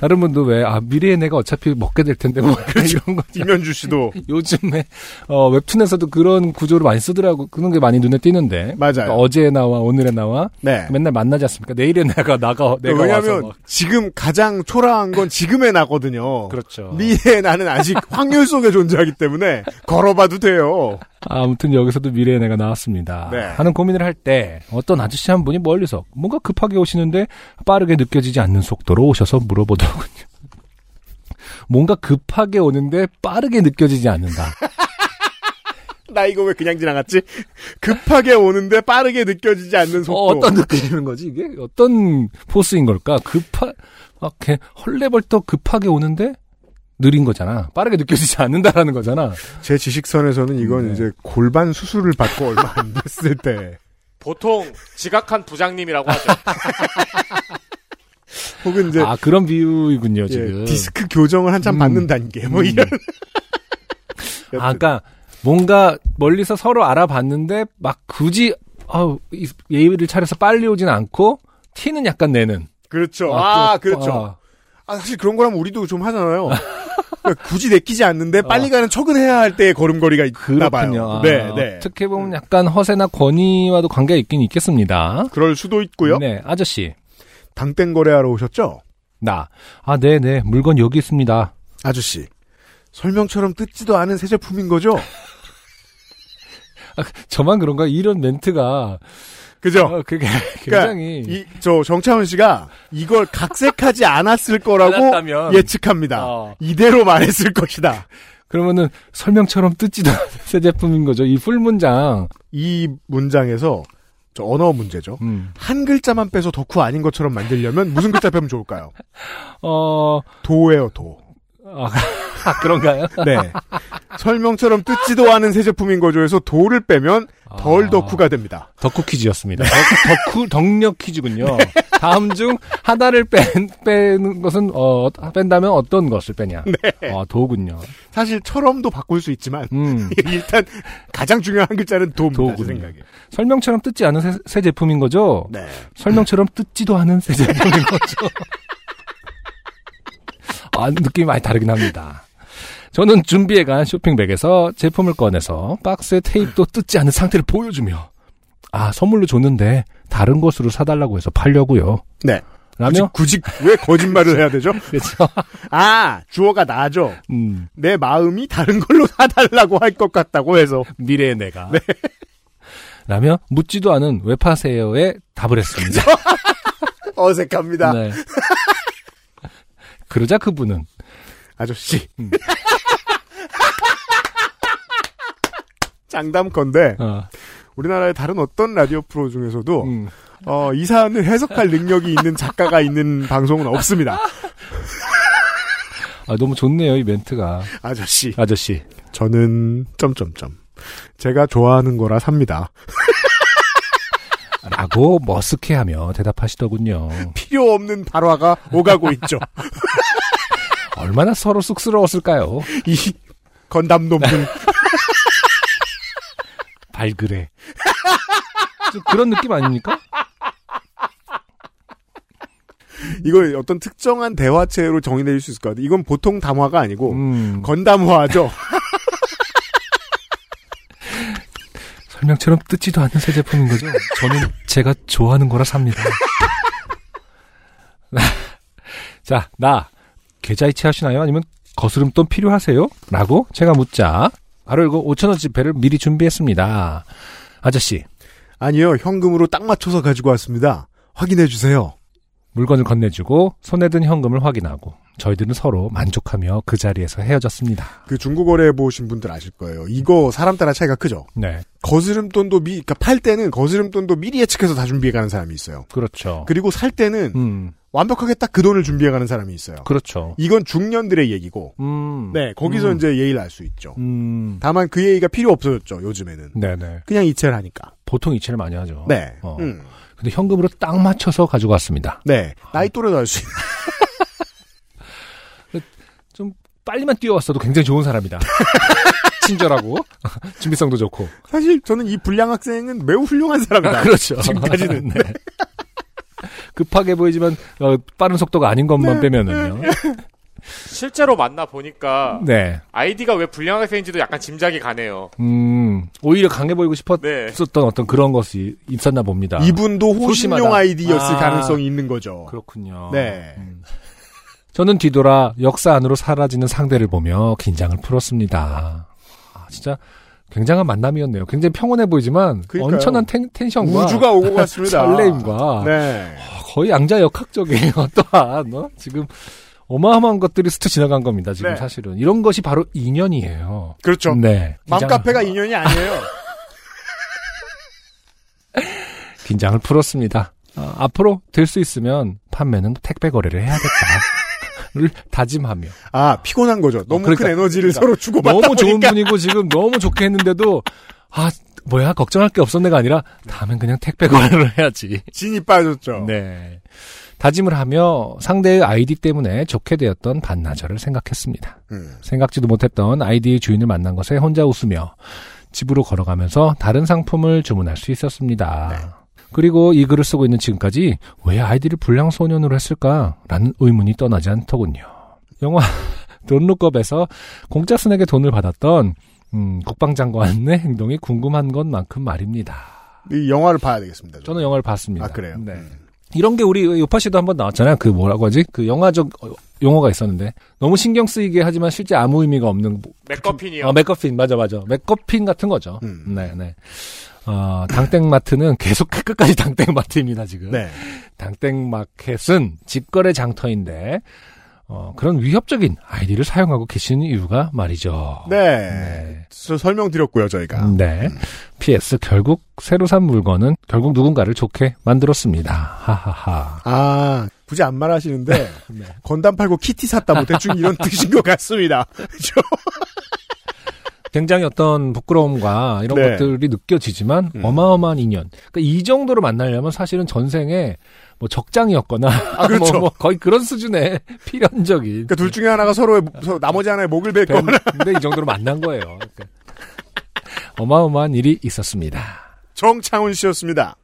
다른 분도 왜 아 미래에 내가 어차피 먹게 될 텐데 뭐 이런 거 이면주 씨도 요즘에 어 웹툰에서도 그런 구조를 많이 쓰더라고 그런 게 많이 눈에 띄는데 맞아요. 그러니까 어제에 나와 오늘에 나와 네. 맨날 만나지 않습니까 내일에 내가 나가 내가 왜냐하면 막. 지금 가장 초라한 건 지금의 나거든요. 그렇죠 미래의 나는 아직 확률 속에 존재하기 때문에 걸어봐 도 돼요. 아무튼 여기서도 미래의 내가 나왔습니다 네. 하는 고민을 할 때 어떤 아저씨 한 분이 멀리서 뭔가 급하게 오시는데 빠르게 느껴지지 않는 속도로 오셔서 물어보더군요 뭔가 급하게 오는데 빠르게 느껴지지 않는다 나 이거 왜 그냥 지나갔지? 급하게 오는데 빠르게 느껴지지 않는 속도. 어, 어떤 느낌인 거지 이게 어떤 포스인 걸까? 급하 막 이렇게 헐레벌떡 급하게 오는데 느린 거잖아. 빠르게 느껴지지 않는다라는 거잖아. 제 지식선에서는 이건 네. 이제 골반 수술을 받고 얼마 안 됐을 때 보통 지각한 부장님이라고 하죠. 혹은 이제 아 그런 비유이군요 예, 지금. 디스크 교정을 한참 음. 받는 단계 뭐 음. 이런 아, 그러니까 뭔가 멀리서 서로 알아봤는데 막 굳이 아우, 이- 예의를 차려서 빨리 오진 않고 티는 약간 내는. 그렇죠. 아, 또- 그렇죠. 아, 아, 사실 그런 거라면 우리도 좀 하잖아요. 그러니까 굳이 내키지 않는데 빨리 가는 척은 해야 할 때의 걸음걸이가 있나 봐요. 아, 네, 네. 어떻게 보면 약간 허세나 권위와도 관계가 있긴 있겠습니다. 그럴 수도 있고요. 네, 아저씨. 당땡 거래하러 오셨죠? 나. 아, 네네. 물건 여기 있습니다. 아저씨. 설명처럼 뜯지도 않은 새 제품인 거죠? 저만 그런가? 이런 멘트가. 그죠? 어, 그게 그러니까 굉장히. 이, 저, 정차훈 씨가 이걸 각색하지 않았을 거라고 않았다면. 예측합니다. 어. 이대로 말했을 것이다. 그러면은 설명처럼 뜯지도 않은 새 제품인 거죠. 이 풀 문장. 이 문장에서 저 언어 문제죠. 음. 한 글자만 빼서 덕후 아닌 것처럼 만들려면 무슨 글자 빼면 좋을까요? 어, 도예요, 도. 아, 아, 그런가요? 네. 설명처럼 뜯지도 않은 새 제품인 거죠. 해서 도를 빼면 덜 아. 덕후가 됩니다. 덕후 퀴즈였습니다. 덕, 덕후, 덕력 퀴즈군요. 다음 중 하나를 뺀, 빼는 것은, 어, 뺀다면 어떤 것을 빼냐? 네. 어, 도군요. 사실 처럼도 바꿀 수 있지만 음. 일단 가장 중요한 한 글자는 도입니다. 제 도군요. 생각에. 설명처럼 뜯지 않은 새, 새 제품인 거죠? 네. 설명처럼 뜯지도 않은 새 제품인 거죠. 아, 느낌이 많이 다르긴 합니다. 저는 준비해간 쇼핑백에서 제품을 꺼내서 박스에 테이프도 뜯지 않은 상태를 보여주며 아 선물로 줬는데 다른 곳으로 사달라고 해서 팔려고요. 네. 라며 굳이, 굳이 왜 거짓말을 해야 되죠? 그렇죠. 아, 주어가 나죠. 음, 내 마음이 다른 걸로 사달라고 할 것 같다고 해서. 미래의 내가. 라며 묻지도 않은 왜 파세요에 답을 했습니다. 어색합니다. 네. 그러자 그분은 아저씨. 음. 장담컨대 어, 우리나라의 다른 어떤 라디오 프로 중에서도 음, 어, 이 사안을 해석할 능력이 있는 작가가 있는 방송은 없습니다. 아, 너무 좋네요 이 멘트가 아저씨. 아저씨 저는 점점점. 제가 좋아하는 거라 삽니다. 라고 머쓱해하며 대답하시더군요. 필요 없는 발화가 오가고 있죠. 얼마나 서로 쑥스러웠을까요? 이 건담 놈들. 발그레. 좀 그런 느낌 아닙니까? 이걸 어떤 특정한 대화체로 정의내릴 수 있을 것 같아요. 이건 보통 담화가 아니고 음, 건담화죠. 설명처럼 뜯지도 않는 새 제품인 거죠. 저는 제가 좋아하는 거라 삽니다. 자, 나 계좌이체 하시나요? 아니면 거스름돈 필요하세요? 라고 제가 묻자 바로 이거 5천원짜리 배를 미리 준비했습니다. 아저씨, 아니요, 현금으로 딱 맞춰서 가지고 왔습니다. 확인해 주세요. 물건을 건네주고 손에 든 현금을 확인하고 저희들은 서로 만족하며 그 자리에서 헤어졌습니다. 그 중고거래 해보신 분들 아실 거예요. 이거 사람 따라 차이가 크죠. 네, 거스름 돈도 미, 그러니까 팔 때는 거스름 돈도 미리 예측해서 다 준비해 가는 사람이 있어요. 그렇죠. 그리고 살 때는 음, 완벽하게 딱 그 돈을 준비해 가는 사람이 있어요. 그렇죠. 이건 중년들의 얘기고, 음, 네 거기서 음. 이제 예의를 알 수 있죠. 음, 다만 그 예의가 필요 없어졌죠. 요즘에는 네네. 그냥 이체를 하니까. 보통 이체를 많이 하죠. 네. 어. 음. 근데 현금으로 딱 맞춰서 가지고 왔습니다. 네. 나이 또래도 할 수 있는. 빨리만 뛰어왔어도 굉장히 좋은 사람이다. 친절하고 준비성도 좋고. 사실 저는 이 불량 학생은 매우 훌륭한 사람이다. 그렇죠. 지금까지는. 네. 급하게 보이지만 어, 빠른 속도가 아닌 것만 빼면은요. 실제로 만나 보니까 네. 아이디가 왜 불량 학생인지도 약간 짐작이 가네요. 음, 오히려 강해 보이고 싶었었던 네. 어떤 그런 것이 있었나 봅니다. 이분도 호신용 소심하다. 아이디였을 아. 가능성이 있는 거죠. 그렇군요. 네. 음. 저는 뒤돌아 역사 안으로 사라지는 상대를 보며 긴장을 풀었습니다. 아, 진짜 굉장한 만남이었네요. 굉장히 평온해 보이지만 그러니까요. 엄청난 텐, 텐션과 우주가 오고 갔습니다. 설레임과 네. 거의 양자 역학적이에요. 또한 어? 지금 어마어마한 것들이 스쳐 지나간 겁니다. 지금 네. 사실은 이런 것이 바로 인연이에요. 그렇죠. 네. 맘카페가 인연이 아니에요. 긴장을 풀었습니다. 아, 앞으로 될 수 있으면 판매는 택배 거래를 해야겠다를 다짐하며 아, 피곤한 거죠. 너무 그러니까, 큰 에너지를 그러니까 서로 주고받다 너무 좋은 보니까. 분이고 지금 너무 좋게 했는데도 아 뭐야 걱정할 게 없었네가 아니라 다음엔 그냥 택배 거래를 해야지. 진이 빠졌죠. 네. 다짐을 하며 상대의 아이디 때문에 좋게 되었던 반나절을 생각했습니다. 음. 생각지도 못했던 아이디의 주인을 만난 것에 혼자 웃으며 집으로 걸어가면서 다른 상품을 주문할 수 있었습니다. 네. 그리고 이 글을 쓰고 있는 지금까지 왜 아이디를 불량소년으로 했을까라는 의문이 떠나지 않더군요. 영화 돈룩업에서 공짜 스낵에 돈을 받았던 음, 국방장관의 행동이 궁금한 것만큼 말입니다. 이 영화를 봐야 되겠습니다. 저는 영화를 봤습니다. 아, 그래요? 네. 음. 이런 게 우리 요파 씨도 한번 나왔잖아요. 그 뭐라고 하지? 그 영화적 어, 용어가 있었는데 너무 신경 쓰이게 하지만 실제 아무 의미가 없는 맥커핀이요. 아, 맥커핀 맞아 맞아. 맥커핀 같은 거죠. 음. 네, 네. 어, 당땡마트는 계속 끝까지 당땡마트입니다, 지금. 네. 당땡마켓은 직거래 장터인데 어, 그런 위협적인 아이디를 사용하고 계시는 이유가 말이죠. 네. 네. 저 설명드렸고요, 저희가. 네. PS 결국 새로 산 물건은 결국 누군가를 좋게 만들었습니다. 하하하. 아, 굳이 안 말하시는데, 네. 건담 팔고 키티 샀다, 뭐 대충 이런 뜻인 것 같습니다. 그죠? 굉장히 어떤 부끄러움과 이런 네. 것들이 느껴지지만 음. 어마어마한 인연. 그러니까 이 정도로 만나려면 사실은 전생에 뭐 적장이었거나 아, 그렇죠. 뭐, 뭐 거의 그런 수준의 필연적인. 그러니까 둘 중에 하나가 서로의, 서- 나머지 하나의 목을 뱉거나. 근데 이 정도로 만난 거예요. 그러니까 어마어마한 일이 있었습니다. 정창훈 씨였습니다.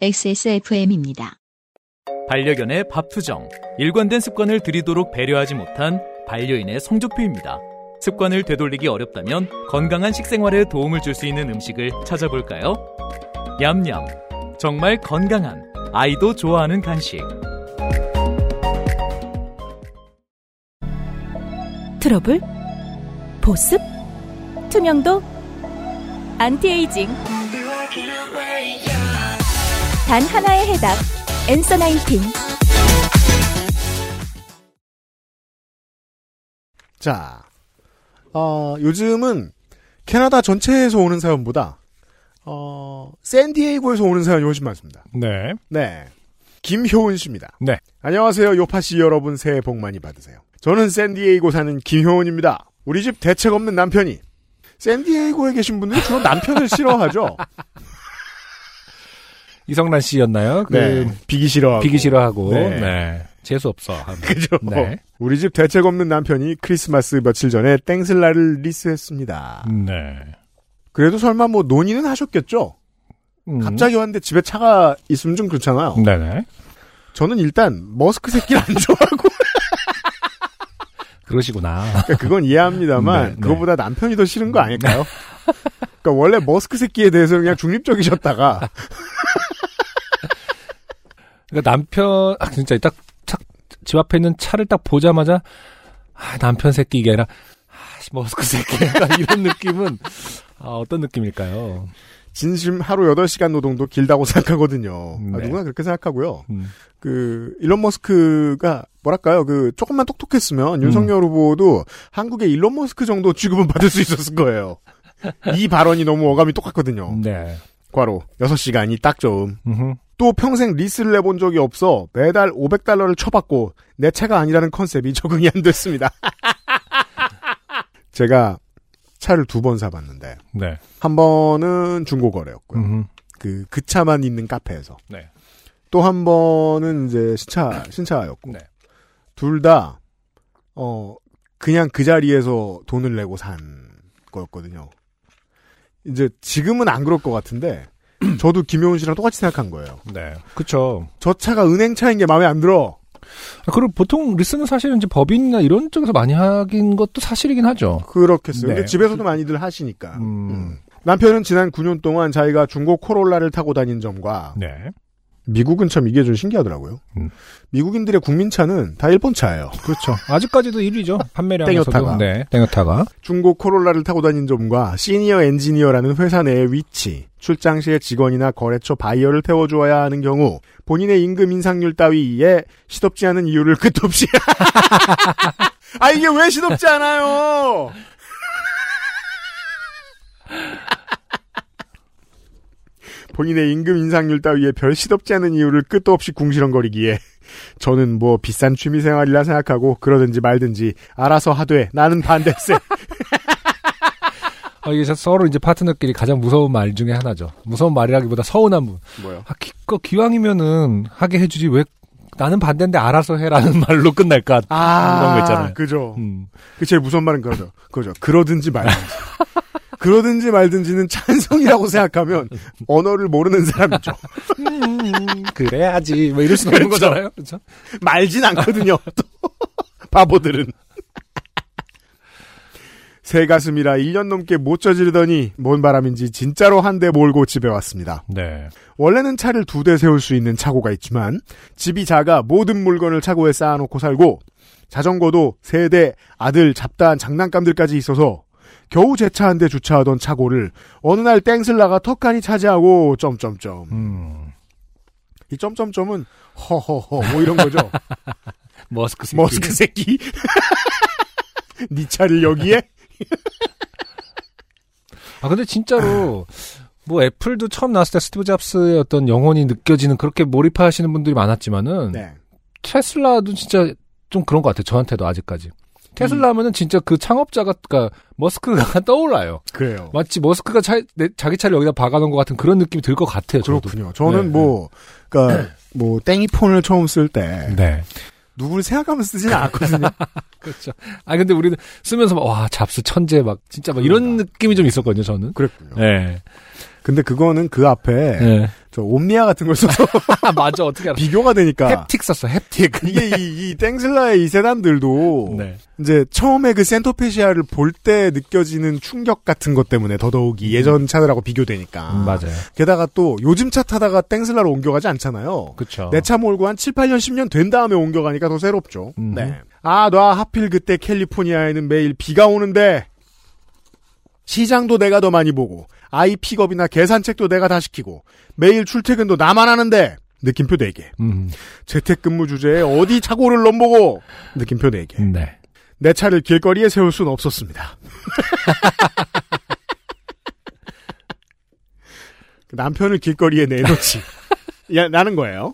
XSFM입니다. 반려견의 밥투정. 일관된 습관을 들이도록 배려하지 못한 반려인의 성적표입니다. 습관을 되돌리기 어렵다면 건강한 식생활에 도움을 줄 수 있는 음식을 찾아볼까요? 얌얌. 정말 건강한 아이도 좋아하는 간식. 트러블? 보습? 투명도? 안티에이징. 단 하나의 해답. Answer Nineteen. 자, 어, 요즘은 캐나다 전체에서 오는 사연보다 어, 샌디에이고에서 오는 사연이 훨씬 많습니다. 네. 네. 김효은 씨입니다. 네. 안녕하세요. 요파 씨 여러분 새해 복 많이 받으세요. 저는 샌디에이고 사는 김효은입니다. 우리 집 대책 없는 남편이 샌디에이고에 계신 분들이 주로 남편을 싫어하죠. 이성란 씨였나요? 그 네. 비기 싫어하고. 비기 싫어하고. 네. 네. 재수 없어. 그죠? 네. 우리 집 대책 없는 남편이 크리스마스 며칠 전에 땡슬라를 리스했습니다. 네. 그래도 설마 뭐 논의는 하셨겠죠? 음. 갑자기 왔는데 집에 차가 있으면 좀 그렇잖아요. 네네. 저는 일단 머스크 새끼를 안 좋아하고 그러시구나. 그러니까 그건 이해합니다만 네, 네. 그거보다 남편이 더 싫은 거 아닐까요? 그러니까 원래 머스크 새끼에 대해서 그냥 중립적이셨다가 그러니까 남편, 아, 진짜 딱, 딱, 집 앞에 있는 차를 딱 보자마자, 아, 남편 새끼 이게 아니라, 아, 씨, 머스크 새끼. 약간 이런 느낌은, 아, 어떤 느낌일까요? 진심 하루 8시간 노동도 길다고 생각하거든요. 아, 네. 누구나 그렇게 생각하고요. 음. 그 일론 머스크가 뭐랄까요? 그 조금만 음. 똑똑했으면 윤석열 후보도 한국의 일론 머스크 정도 취급은 받을 수 있었을 거예요. 이 발언이 너무 어감이 똑같거든요. 네. 과로 6시간이 딱 좋음. 또 평생 리스를 내본 적이 없어 매달 500달러를 쳐받고 내 차가 아니라는 컨셉이 적응이 안 됐습니다. 제가 차를 두 번 사봤는데 네. 한 번은 중고 거래였고요. 음흠. 그, 그 차만 있는 카페에서. 네. 또한 번은 이제 신차, 신차였고. 네. 둘 다, 어, 그냥 그 자리에서 돈을 내고 산 거였거든요. 이제 지금은 안 그럴 것 같은데, 저도 김효은 씨랑 똑같이 생각한 거예요. 네. 그쵸. 저 차가 은행 차인 게 마음에 안 들어. 아, 그리고 보통 리스는 사실은 이제 법인이나 이런 쪽에서 많이 하긴 것도 사실이긴 하죠. 그렇겠어요. 네. 집에서도 많이들 하시니까. 음. 음. 남편은 지난 9년 동안 자기가 중고 코롤라를 타고 다닌 점과 네. 미국은 참 이게 좀 신기하더라고요. 음. 미국인들의 국민차는 다 일본 차예요. 그렇죠. 아직까지도 1위죠. 판매량에서도. 땡요타가. 네. 땡요타가. 중고 코롤라를 타고 다닌 점과 시니어 엔지니어라는 회사 내의 위치, 출장 시에 직원이나 거래처 바이어를 태워주어야 하는 경우 본인의 임금 인상률 따위에 시덥지 않은 이유를 끝도 없이 아 이게 왜 시덥지 않아요? 본인의 임금 인상률 따위에 별 시덥지 않은 이유를 끝도 없이 궁시렁거리기에 저는 뭐 비싼 취미생활이라 생각하고 그러든지 말든지 알아서 하되 나는 반대세. 아, 이게 서로 이제 파트너끼리 가장 무서운 말 중에 하나죠. 무서운 말이라기보다 서운한 분. 뭐요? 아, 기껏 기왕이면은 하게 해주지 왜 나는 반대인데 알아서 해라는 말로 끝날까? 그런 거 있잖아요. 그죠. 음. 그 제일 무서운 말은 그거죠. 그거죠. 그러든지 말든지. 그러든지 말든지는 찬성이라고 생각하면 언어를 모르는 사람이죠. 음, 그래야지. 뭐 이럴 수는 없는 그렇죠. 거잖아요. 그렇죠? 말진 않거든요. 또 바보들은. 새 가슴이라 1년 넘게 못 저지르더니 뭔 바람인지 진짜로 한 대 몰고 집에 왔습니다. 네. 원래는 차를 두 대 세울 수 있는 차고가 있지만 집이 작아 모든 물건을 차고에 쌓아놓고 살고 자전거도 세 대 아들 잡다한 장난감들까지 있어서 겨우 제 차 한 대 주차하던 차고를 어느 날 땡슬라가 턱하니 차지하고 점점점 음. 이 점점점은 허허허 뭐 이런 거죠 머스크 새끼. 머스크 새끼 네 차를 여기에 아 근데 진짜로 뭐 애플도 처음 나왔을 때 스티브 잡스의 어떤 영혼이 느껴지는 그렇게 몰입하시는 분들이 많았지만은 네 테슬라도 진짜 좀 그런 것 같아요. 저한테도 아직까지. 테슬라 하면은 진짜 그 창업자가 그러니까 머스크가 떠올라요. 그래요 마치 머스크가 차, 내, 자기 차를 여기다 박아놓은 것 같은 그런 느낌이 들 것 같아요. 저도. 그렇군요 저는 네, 뭐 그러니까 뭐 땡이 폰을 처음 쓸때 네. 누구를 생각하면서 쓰지는 않거든요 그렇죠. 아 근데 우리는 쓰면서 막, 와 잡스 천재 막 진짜 막 이런 느낌이 좀 있었거든요. 저는. 그랬군요 네. 근데 그거는 그 앞에 네. 저 옴니아 같은 걸 써서 맞아 어떻게 알아? 비교가 되니까 햅틱 썼어 햅틱. 이게 이, 이 땡슬라의 이 세단들도 네. 이제 처음에 그 center fascia를 볼 때 느껴지는 충격 같은 것 때문에 더더욱이 예전 차들하고 비교되니까. 음, 맞아요. 게다가 또 요즘 차 타다가 땡슬라로 옮겨가지 않잖아요. 그쵸. 내차 몰고 한 7, 8년, 10년 된 다음에 옮겨가니까 더 새롭죠. 음. 네. 아, 나 하필 그때 캘리포니아에는 매일 비가 오는데 시장도 내가 더 많이 보고 아이 픽업이나 계산책도 내가 다 시키고 매일 출퇴근도 나만 하는데 느낌표 4개. 음. 재택근무 주제에 어디 착오를 넘보고 느낌표 4개. 네. 내 차를 길거리에 세울 수는 없었습니다. 남편을 길거리에 내놓지. 야, 나는 거예요.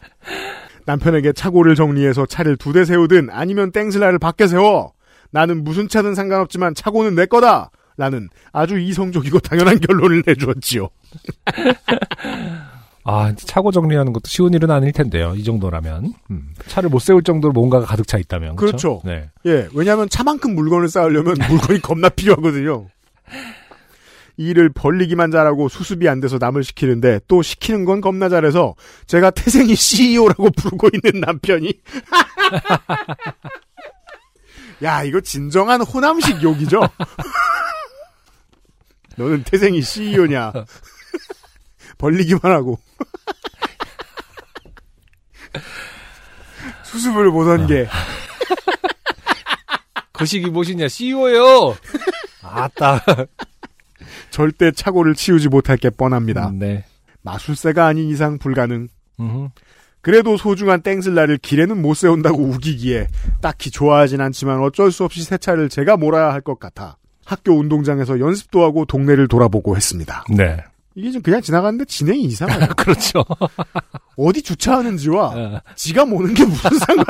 남편에게 차고를 정리해서 차를 두 대 세우든 아니면 땡슬라를 밖에 세워. 나는 무슨 차든 상관없지만 차고는 내 거다. 라는 아주 이성적이고 당연한 결론을 내주었지요. 아 차고 정리하는 것도 쉬운 일은 아닐 텐데요. 이 정도라면 음. 차를 못 세울 정도로 뭔가가 가득 차 있다면 그렇죠. 그렇죠. 네. 예, 왜냐하면 차만큼 물건을 쌓으려면 물건이 겁나 필요하거든요. 일을 벌리기만 잘하고 수습이 안 돼서 남을 시키는데 또 시키는 건 겁나 잘해서 제가 태생이 CEO라고 부르고 있는 남편이 야 이거 진정한 호남식 욕이죠. 너는 태생이 CEO냐? 벌리기만 하고 수습을 못한 게 거시기 무엇이냐 CEO예요. 아따. 절대 착오를 치우지 못할 게 뻔합니다. 네. 마술사가 아닌 이상 불가능. 음흠. 그래도 소중한 땡슬라를 길에는 못 세운다고 우기기에 딱히 좋아하진 않지만 어쩔 수 없이 새 차를 제가 몰아야 할 것 같아 학교 운동장에서 연습도 하고 동네를 돌아보고 했습니다. 네. 이게 좀 그냥 지나가는데 진행이 이상해요. 그렇죠. 어디 주차하는지와 어. 지가 모는 게 무슨 상관?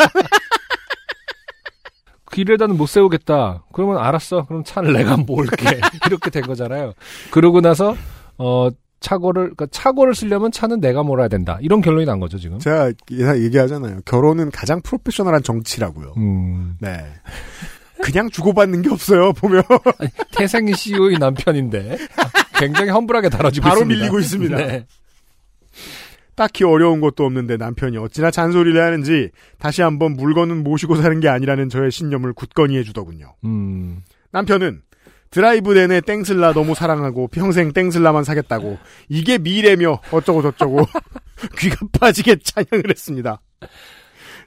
길에다는 못 세우겠다. 그러면 알았어. 그럼 차를 내가 몰게. 이렇게 된 거잖아요. 그러고 나서 어 차고를 그러니까 차고를 쓰려면 차는 내가 몰아야 된다. 이런 결론이 난 거죠 지금. 제가 얘기하잖아요. 결혼은 가장 프로페셔널한 정치라고요. 음. 네. 그냥 주고받는 게 없어요. 보면 태생이 CEO의 남편인데 굉장히 험불하게 다뤄지고 바로 있습니다. 밀리고 있습니다. 네. 딱히 어려운 것도 없는데 남편이 어찌나 잔소리를 하는지 다시 한번 물건은 모시고 사는 게 아니라는 저의 신념을 굳건히 해주더군요. 음. 남편은 드라이브 내내 땡슬라 너무 사랑하고 평생 땡슬라만 사겠다고 이게 미래며 어쩌고 저쩌고 귀가 빠지게 찬양을 했습니다.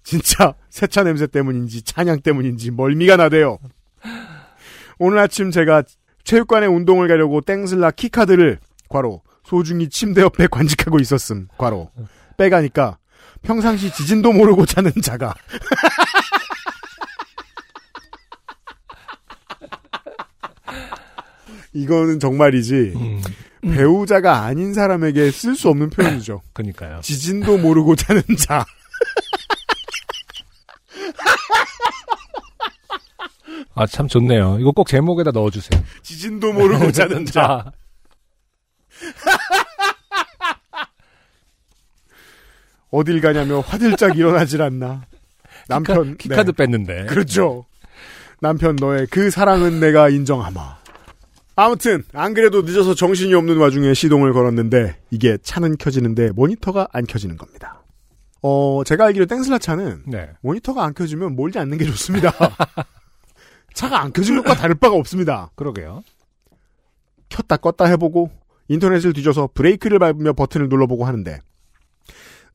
진짜 새차 냄새 때문인지 찬양 때문인지 멀미가 나대요. 오늘 아침 제가 체육관에 운동을 가려고 땡슬라 key card를 괄호 소중히 침대 옆에 간직하고 있었음 괄호 빼가니까 평상시 지진도 모르고 자는 자가 이거는 정말이지 음. 배우자가 아닌 사람에게 쓸 수 없는 표현이죠. 그러니까요. 지진도 모르고 자는 자. 아 참 좋네요. 이거 꼭 제목에다 넣어주세요. 지진도 모르고 자는 자. 자. 어딜 가냐며 화들짝 일어나질 않나. 남편 키, 카드 네. 뺐는데. 그렇죠. 남편 너의 그 사랑은 내가 인정하마. 아무튼 안 그래도 늦어서 정신이 없는 와중에 시동을 걸었는데 이게 차는 켜지는데 모니터가 안 켜지는 겁니다. 어 제가 알기로 땡슬라 차는 네. 모니터가 안 켜지면 몰지 않는 게 좋습니다. 차가 안 켜진 것과 다를 바가 없습니다. 그러게요. 켰다 껐다 해보고 인터넷을 뒤져서 브레이크를 밟으며 버튼을 눌러보고 하는데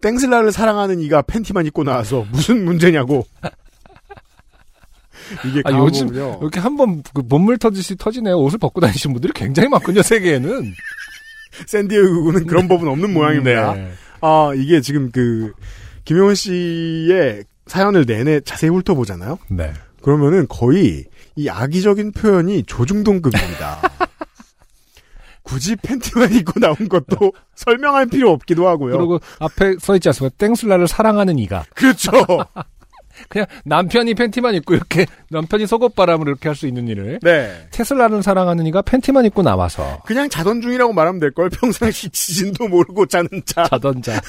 땡슬라를 사랑하는 이가 팬티만 입고 나와서 무슨 문제냐고 이게 아, 요즘 가보면요. 이렇게 한번 그 본물 터지시 터지네요. 옷을 벗고 다니시는 분들이 굉장히 많군요. 세계에는. 샌디에고는 그런 법은 없는 모양입니다. 네. 아 이게 지금 그 김용훈 씨의 사연을 내내 자세히 훑어보잖아요. 네. 그러면은 거의 이 악의적인 표현이 조중동급입니다. 굳이 팬티만 입고 나온 것도 설명할 필요 없기도 하고요. 그리고 앞에 써있지 않습니까? 땡슬라를 사랑하는 이가. 그렇죠. 그냥 남편이 팬티만 입고 이렇게 남편이 속옷바람을 이렇게 할 수 있는 일을 네. 테슬라를 사랑하는 이가 팬티만 입고 나와서 그냥 자던 중이라고 말하면 될 걸. 평상시 지진도 모르고 자는 자. 자던 자.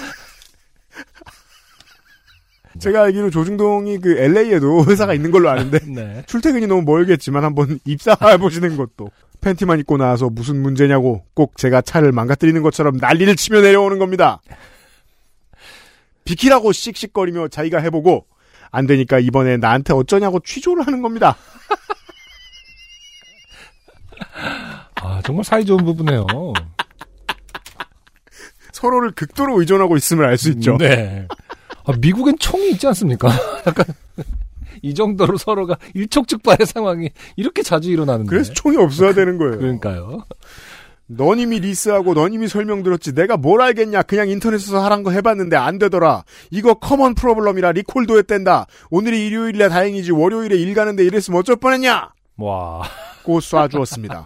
제가 알기로 조중동이 그 LA에도 회사가 있는 걸로 아는데 네. 출퇴근이 너무 멀겠지만 한번 입사해 보시는 것도 팬티만 입고 나와서 무슨 문제냐고 꼭 제가 차를 망가뜨리는 것처럼 난리를 치며 내려오는 겁니다. 비키라고 씩씩거리며 자기가 해보고 안 되니까 이번에 나한테 어쩌냐고 취조를 하는 겁니다. 아, 정말 사이 좋은 부부네요. 서로를 극도로 의존하고 있음을 알 수 있죠. 네. 아, 미국엔 총이 있지 않습니까? 약간 이 정도로 서로가 일촉즉발의 상황이 이렇게 자주 일어나는데. 그래서 총이 없어야 되는 거예요. 그러니까요. 넌 이미 research하고 넌 이미 설명 들었지. 내가 뭘 알겠냐. 그냥 인터넷에서 하란 거 해봤는데 안 되더라. 이거 common problem이라 리콜도 했댄다. 오늘이 일요일이라 다행이지. 월요일에 일 가는데 이랬으면 어쩔 뻔했냐. 와. 고 쏴주었습니다.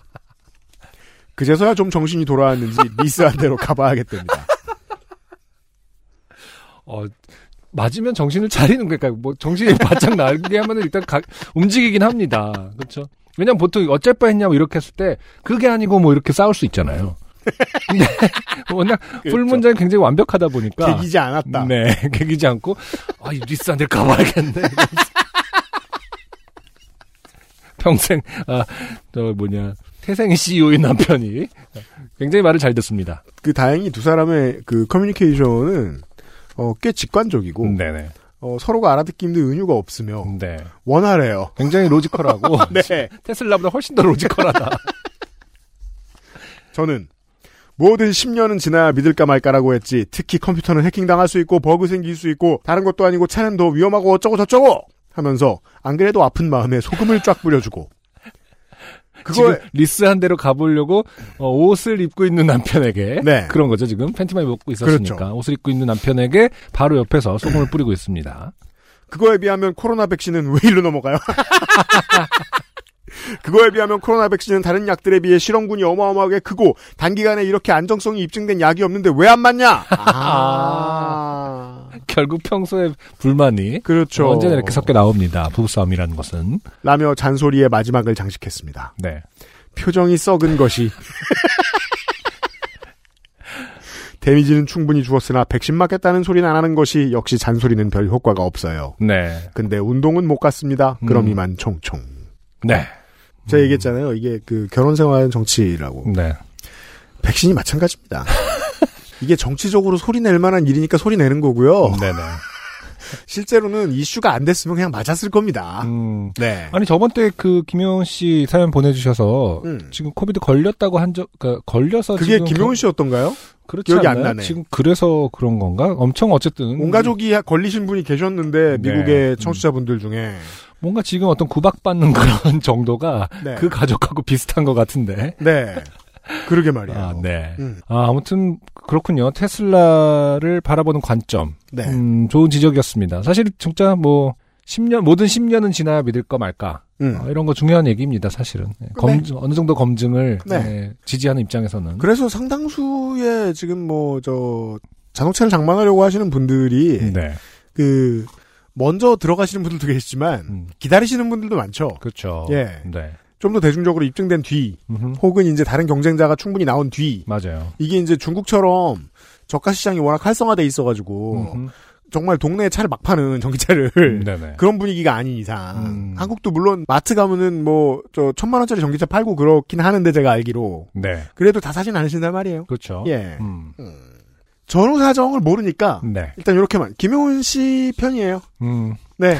그제서야 좀 정신이 돌아왔는지 리스한 대로 가봐야겠답니다. 어, 맞으면 정신을 차리는 거니까 뭐 정신이 바짝 나게 하면 일단 가, 움직이긴 합니다. 그렇죠? 왜냐면 보통 어쩔 뻔했냐고 이렇게 했을 때 그게 아니고 뭐 이렇게 싸울 수 있잖아요. 근데 워낙 풀문장이 굉장히 완벽하다 보니까 개기지 않았다. 네, 개기지 않고 아, 이 리스한테 가봐야겠네. 평생 아, 저 뭐냐 태생이 CEO인 남편이 굉장히 말을 잘 듣습니다. 그 다행히 두 사람의 그 커뮤니케이션은 어, 꽤 직관적이고 네네. 어, 서로가 알아듣기 힘든 은유가 없으며 네. 원활해요. 굉장히 logical하고 네. 테슬라보다 훨씬 더 logical하다. 저는 뭐든 10년은 지나야 믿을까 말까라고 했지. 특히 컴퓨터는 해킹당할 수 있고 버그 생길 수 있고 다른 것도 아니고 차는 더 위험하고 어쩌고 저쩌고 하면서 안 그래도 아픈 마음에 소금을 쫙 뿌려주고 그거 리스한 대로 가보려고 어, 옷을 입고 있는 남편에게 네. 그런 거죠 지금 팬티만 입고 있었으니까 그렇죠. 옷을 입고 있는 남편에게 바로 옆에서 소금을 뿌리고 있습니다. 그거에 비하면 코로나 백신은 왜 일로 넘어가요? 그거에 비하면 코로나 백신은 다른 약들에 비해 실험군이 어마어마하게 크고 단기간에 이렇게 안정성이 입증된 약이 없는데 왜 안 맞냐? 아. 결국 평소에 불만이 그렇죠. 언제나 이렇게 섞여 나옵니다. 부부싸움이라는 것은 라며 잔소리의 마지막을 장식했습니다. 네. 표정이 썩은 것이 데미지는 충분히 주었으나 백신 맞겠다는 소리는 안 하는 것이 역시 잔소리는 별 효과가 없어요. 네. 근데 운동은 못 갔습니다. 그럼 음. 이만 총총. 네. 제가 얘기했잖아요. 이게 그 결혼 생활 정치라고. 네. 백신이 마찬가지입니다. 이게 정치적으로 소리 낼 만한 일이니까 소리 내는 거고요. 네네. 실제로는 이슈가 안 됐으면 그냥 맞았을 겁니다. 음. 네. 아니 저번 때 그 김효은 씨 사연 보내주셔서 음. 지금 코비드 걸렸다고 한 적, 그러니까 걸려서 그게 김용훈 씨였던가요? 그렇지 기억이 안 않나요? 나네. 지금 그래서 그런 건가? 엄청 어쨌든 온 가족이 걸리신 분이 계셨는데 네. 미국의 청취자분들 중에 뭔가 지금 어떤 구박받는 그런 정도가 네. 그 가족하고 비슷한 것 같은데. 네. 그러게 말이에요. 아, 네. 음. 아, 아무튼 그렇군요. 테슬라를 바라보는 관점. 네. 음, 좋은 지적이었습니다. 사실 진짜 뭐 10년 모든 10년은 지나야 믿을까 말까. 음. 어, 이런 거 중요한 얘기입니다, 사실은. 네, 검증 어느 정도 검증을 네. 네, 지지하는 입장에서는 그래서 상당수의 지금 뭐 저 자동차를 장만하려고 하시는 분들이 네. 그 먼저 들어가시는 분들도 계시지만 음, 기다리시는 분들도 많죠. 그렇죠. 예. 네. 좀 더 대중적으로 입증된 뒤 음흠. 혹은 이제 다른 경쟁자가 충분히 나온 뒤 맞아요. 이게 이제 중국처럼 저가 시장이 워낙 활성화돼 있어가지고 음흠. 정말 동네에 차를 막 파는 전기차를 네네. 그런 분위기가 아닌 이상 음. 한국도 물론 마트 가면은 뭐 저 천만 원짜리 전기차 팔고 그렇긴 하는데 제가 알기로 네. 그래도 다 사진 않으신단 말이에요. 그렇죠. 예. 음. 전후 사정을 모르니까 네. 일단 이렇게만 김용훈 씨 편이에요. 음. 네.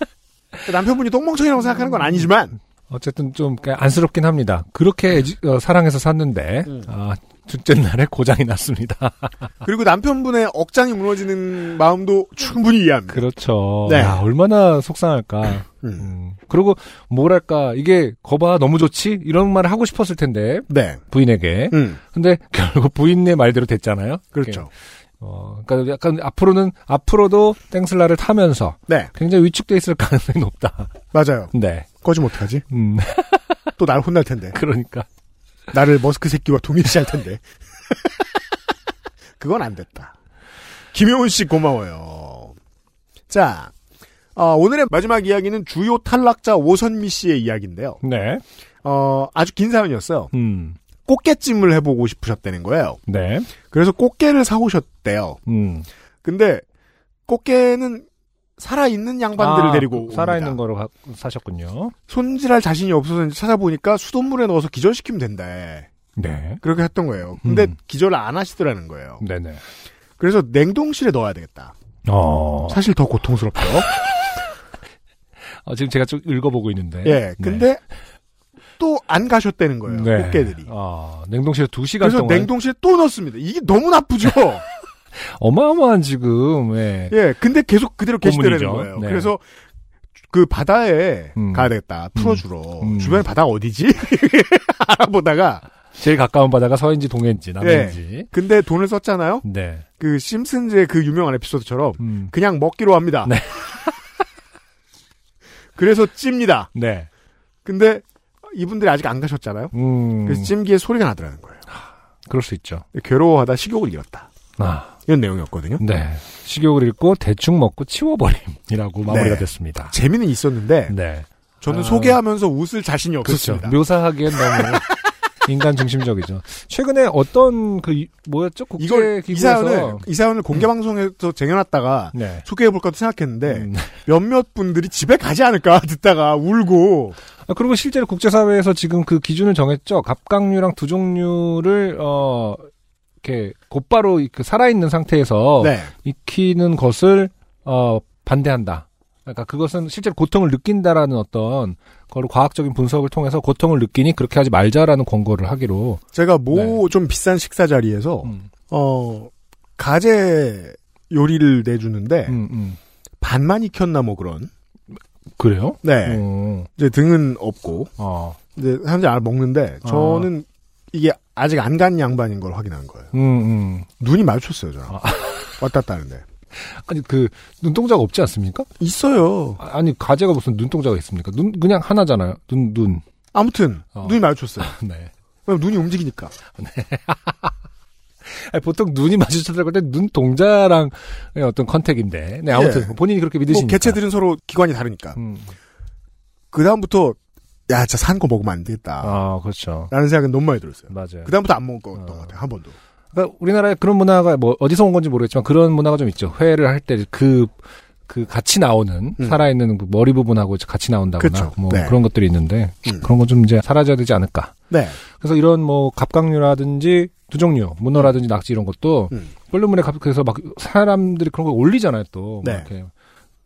남편분이 똥멍청이라고 생각하는 건 아니지만 어쨌든 좀 안쓰럽긴 합니다. 그렇게 애지- 어, 사랑해서 샀는데 음. 아, 둘째 날에 고장이 났습니다. 그리고 남편분의 억장이 무너지는 마음도 충분히 이해합니다. 그렇죠. 네. 야, 얼마나 속상할까. 음. 음. 그리고 뭐랄까 이게 거봐 너무 좋지 이런 말을 하고 싶었을 텐데 네. 부인에게. 음. 근데 결국 부인의 말대로 됐잖아요. 그렇죠. 어, 그러니까 약간 앞으로는 앞으로도 땡슬라를 타면서 네. 굉장히 위축돼 있을 가능성이 높다. 맞아요. 네. 꺼지면 어떡하지? 음. 또 날 혼날 텐데. 그러니까. 나를 머스크 새끼와 동일시할 텐데. 그건 안 됐다. 김효은 씨 고마워요. 자, 어, 오늘의 마지막 이야기는 주요 탈락자 오선미 씨의 이야기인데요. 네. 어, 아주 긴 사연이었어요. 음. 꽃게찜을 해보고 싶으셨다는 거예요. 네. 그래서 꽃게를 사오셨대요. 음. 근데 꽃게는 살아있는 양반들을 아, 데리고 그 살아있는 옵니다. 거로 가- 사셨군요. 손질할 자신이 없어서 찾아보니까 수돗물에 넣어서 기절시키면 된다. 네. 그렇게 했던 거예요. 근데 음. 기절을 안 하시더라는 거예요. 네네. 그래서 냉동실에 넣어야 되겠다. 어. 사실 더 고통스럽죠. 어, 지금 제가 쭉 읽어보고 있는데. 예. 네. 근데 또안 가셨다는 거예요. 네. 꽃게들이. 아, 냉동실에 두 시간 그래서 동안. 냉동실에 또 넣습니다. 이게 너무 나쁘죠. 어마어마한 지금, 예. 예. 근데 계속 그대로 계시더라는. 거예요. 네. 그래서 그 바다에 음. 가야 되겠다. 풀어주러. 음. 주변에 바다가 어디지? 알아보다가 제일 가까운 바다가 서인지 동해인지 남해인지. 근데 돈을 썼잖아요. 네. 그 심슨즈의 그 유명한 에피소드처럼 음. 그냥 먹기로 합니다. 네. 그래서 찝니다. 네. 근데 이분들이 아직 안 가셨잖아요. 음. 그래서 찜기에 소리가 나더라는 거예요. 그럴 수 있죠. 괴로워하다 식욕을 잃었다. 아. 이런 내용이었거든요. 네. 식욕을 잃고 대충 먹고 치워버림이라고 마무리가 네. 됐습니다. 재미는 있었는데 네. 저는 아. 소개하면서 웃을 자신이 그렇죠. 없었습니다. 묘사하기엔 너무 인간 중심적이죠. 최근에 어떤 그 이- 뭐였죠? 국제 이걸 이 기구에서 사연을 이 사연을 공개 방송에서 쟁여놨다가 네. 소개해 볼까도 생각했는데 음. 몇몇 분들이 집에 가지 않을까 듣다가 울고 아, 그리고 실제로 국제사회에서 지금 그 기준을 정했죠. 갑각류랑 두 종류를 어 이렇게 곧바로 그 살아있는 상태에서 네. 익히는 것을 어 반대한다. 그러니까 그것은 실제로 고통을 느낀다라는 어떤 거를 과학적인 분석을 통해서 고통을 느끼니 그렇게 하지 말자라는 권고를 하기로. 제가 모좀 비싼 식사 자리에서 네. 음, 어 가재 요리를 내주는데 음, 음. 반만 익혔나 뭐 그런 그래요? 네 어, 이제 등은 없고 어. 이제 사람들이 알 먹는데 저는 이게 아직 안 간 양반인 걸 확인한 거예요. 음, 음. 눈이 마주쳤어요 저랑 아. 왔다 갔다 하는데 아니 그 눈동자가 없지 않습니까? 있어요. 아, 아니 가재가 무슨 눈동자가 있습니까? 눈 그냥 하나잖아요. 눈 눈. 아무튼 어. 눈이 마주쳤어요. 네. 왜냐면 눈이 움직이니까. 아니, 보통 눈이 마주쳤다고 할때 눈동자랑 어떤 컨택인데. 네, 아무튼 예. 본인이 그렇게 뭐 믿으시니까. 개체들은 서로 기관이 다르니까. 음. 그 다음부터 야, 진짜 산 거 먹으면 안 되겠다. 아, 그렇죠. 라는 생각은 너무 많이 들었어요. 맞아요. 그 다음부터 안 먹었던 어. 것 같아요. 한 번도. 그러니까 우리나라에 그런 문화가 뭐 어디서 온 건지 모르겠지만 그런 문화가 좀 있죠. 회를 할 때 그 그 같이 나오는 음. 살아있는 그 머리 부분하고 같이 나온다거나 그쵸. 뭐 네. 그런 것들이 있는데 음. 그런 건 좀 이제 사라져야 되지 않을까. 네. 그래서 이런 뭐 갑각류라든지 두 종류 문어라든지 낙지 이런 것도 음. 끓는 갑 그래서 막 사람들이 그런 걸 올리잖아요 또 네. 막 이렇게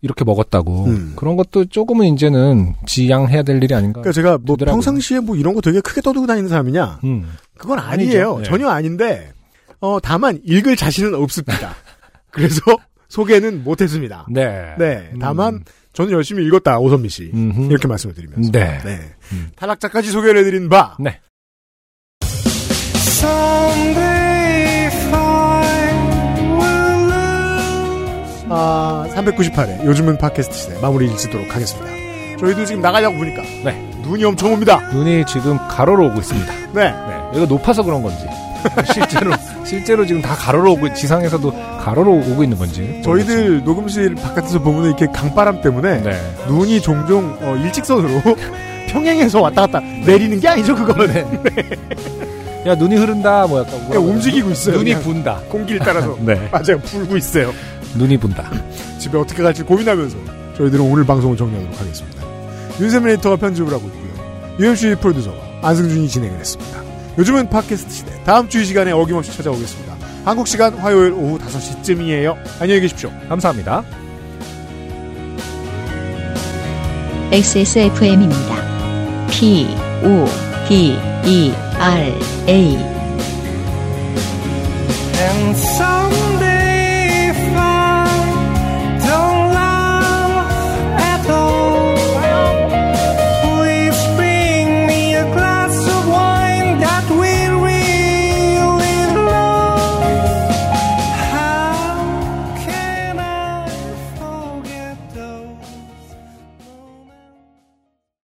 이렇게 먹었다고 음. 그런 것도 조금은 이제는 지양해야 될 일이 아닌가. 그러니까 제가 뭐 되더라고요. 평상시에 뭐 이런 거 되게 크게 떠들고 다니는 사람이냐? 음. 그건. 아니에요. 네. 전혀 아닌데, 어, 다만 읽을 자신은 없습니다. 그래서 소개는 못했습니다. 네. 네. 음. 다만 저는 열심히 읽었다 오선미 씨 음흠. 이렇게 말씀을 드리면서 네. 음. 탈락자까지 소개를 해드린 바 네. 아, 398회 요즘은 팟캐스트 시대 마무리를 짓도록 하겠습니다. 저희도 지금 나가려고 보니까 네. 눈이 엄청 옵니다. 눈이 지금 가로로 오고 있습니다. 네. 네. 여기가 높아서 그런 건지 실제로 실제로 지금 다 가로로 오고 지상에서도 가로로 오고 있는 건지 저희들 녹음실 바깥에서 보면 이렇게 강바람 때문에 네. 눈이 종종 어, 일직선으로 평행해서 왔다 갔다 내리는 게 아니죠 그거는 야 눈이 흐른다 뭐 약간 움직이고 있어요. 눈이 분다. 공기를 따라서 네. 맞아요 불고 있어요. 눈이 분다. 집에 어떻게 갈지 고민하면서 저희들은 오늘 방송을 정리하도록 하겠습니다. 윤세민 에디터가 편집을 하고 있고요. UMC 프로듀서와 안승준이 진행을 했습니다. 요즘은 팟캐스트 시대. 다음 주 이 시간에 어김없이 찾아오겠습니다. 한국 시간 화요일 오후 5시쯤이에요. 안녕히 계십시오. 감사합니다. XSFM입니다. P, O, D, E, R, A.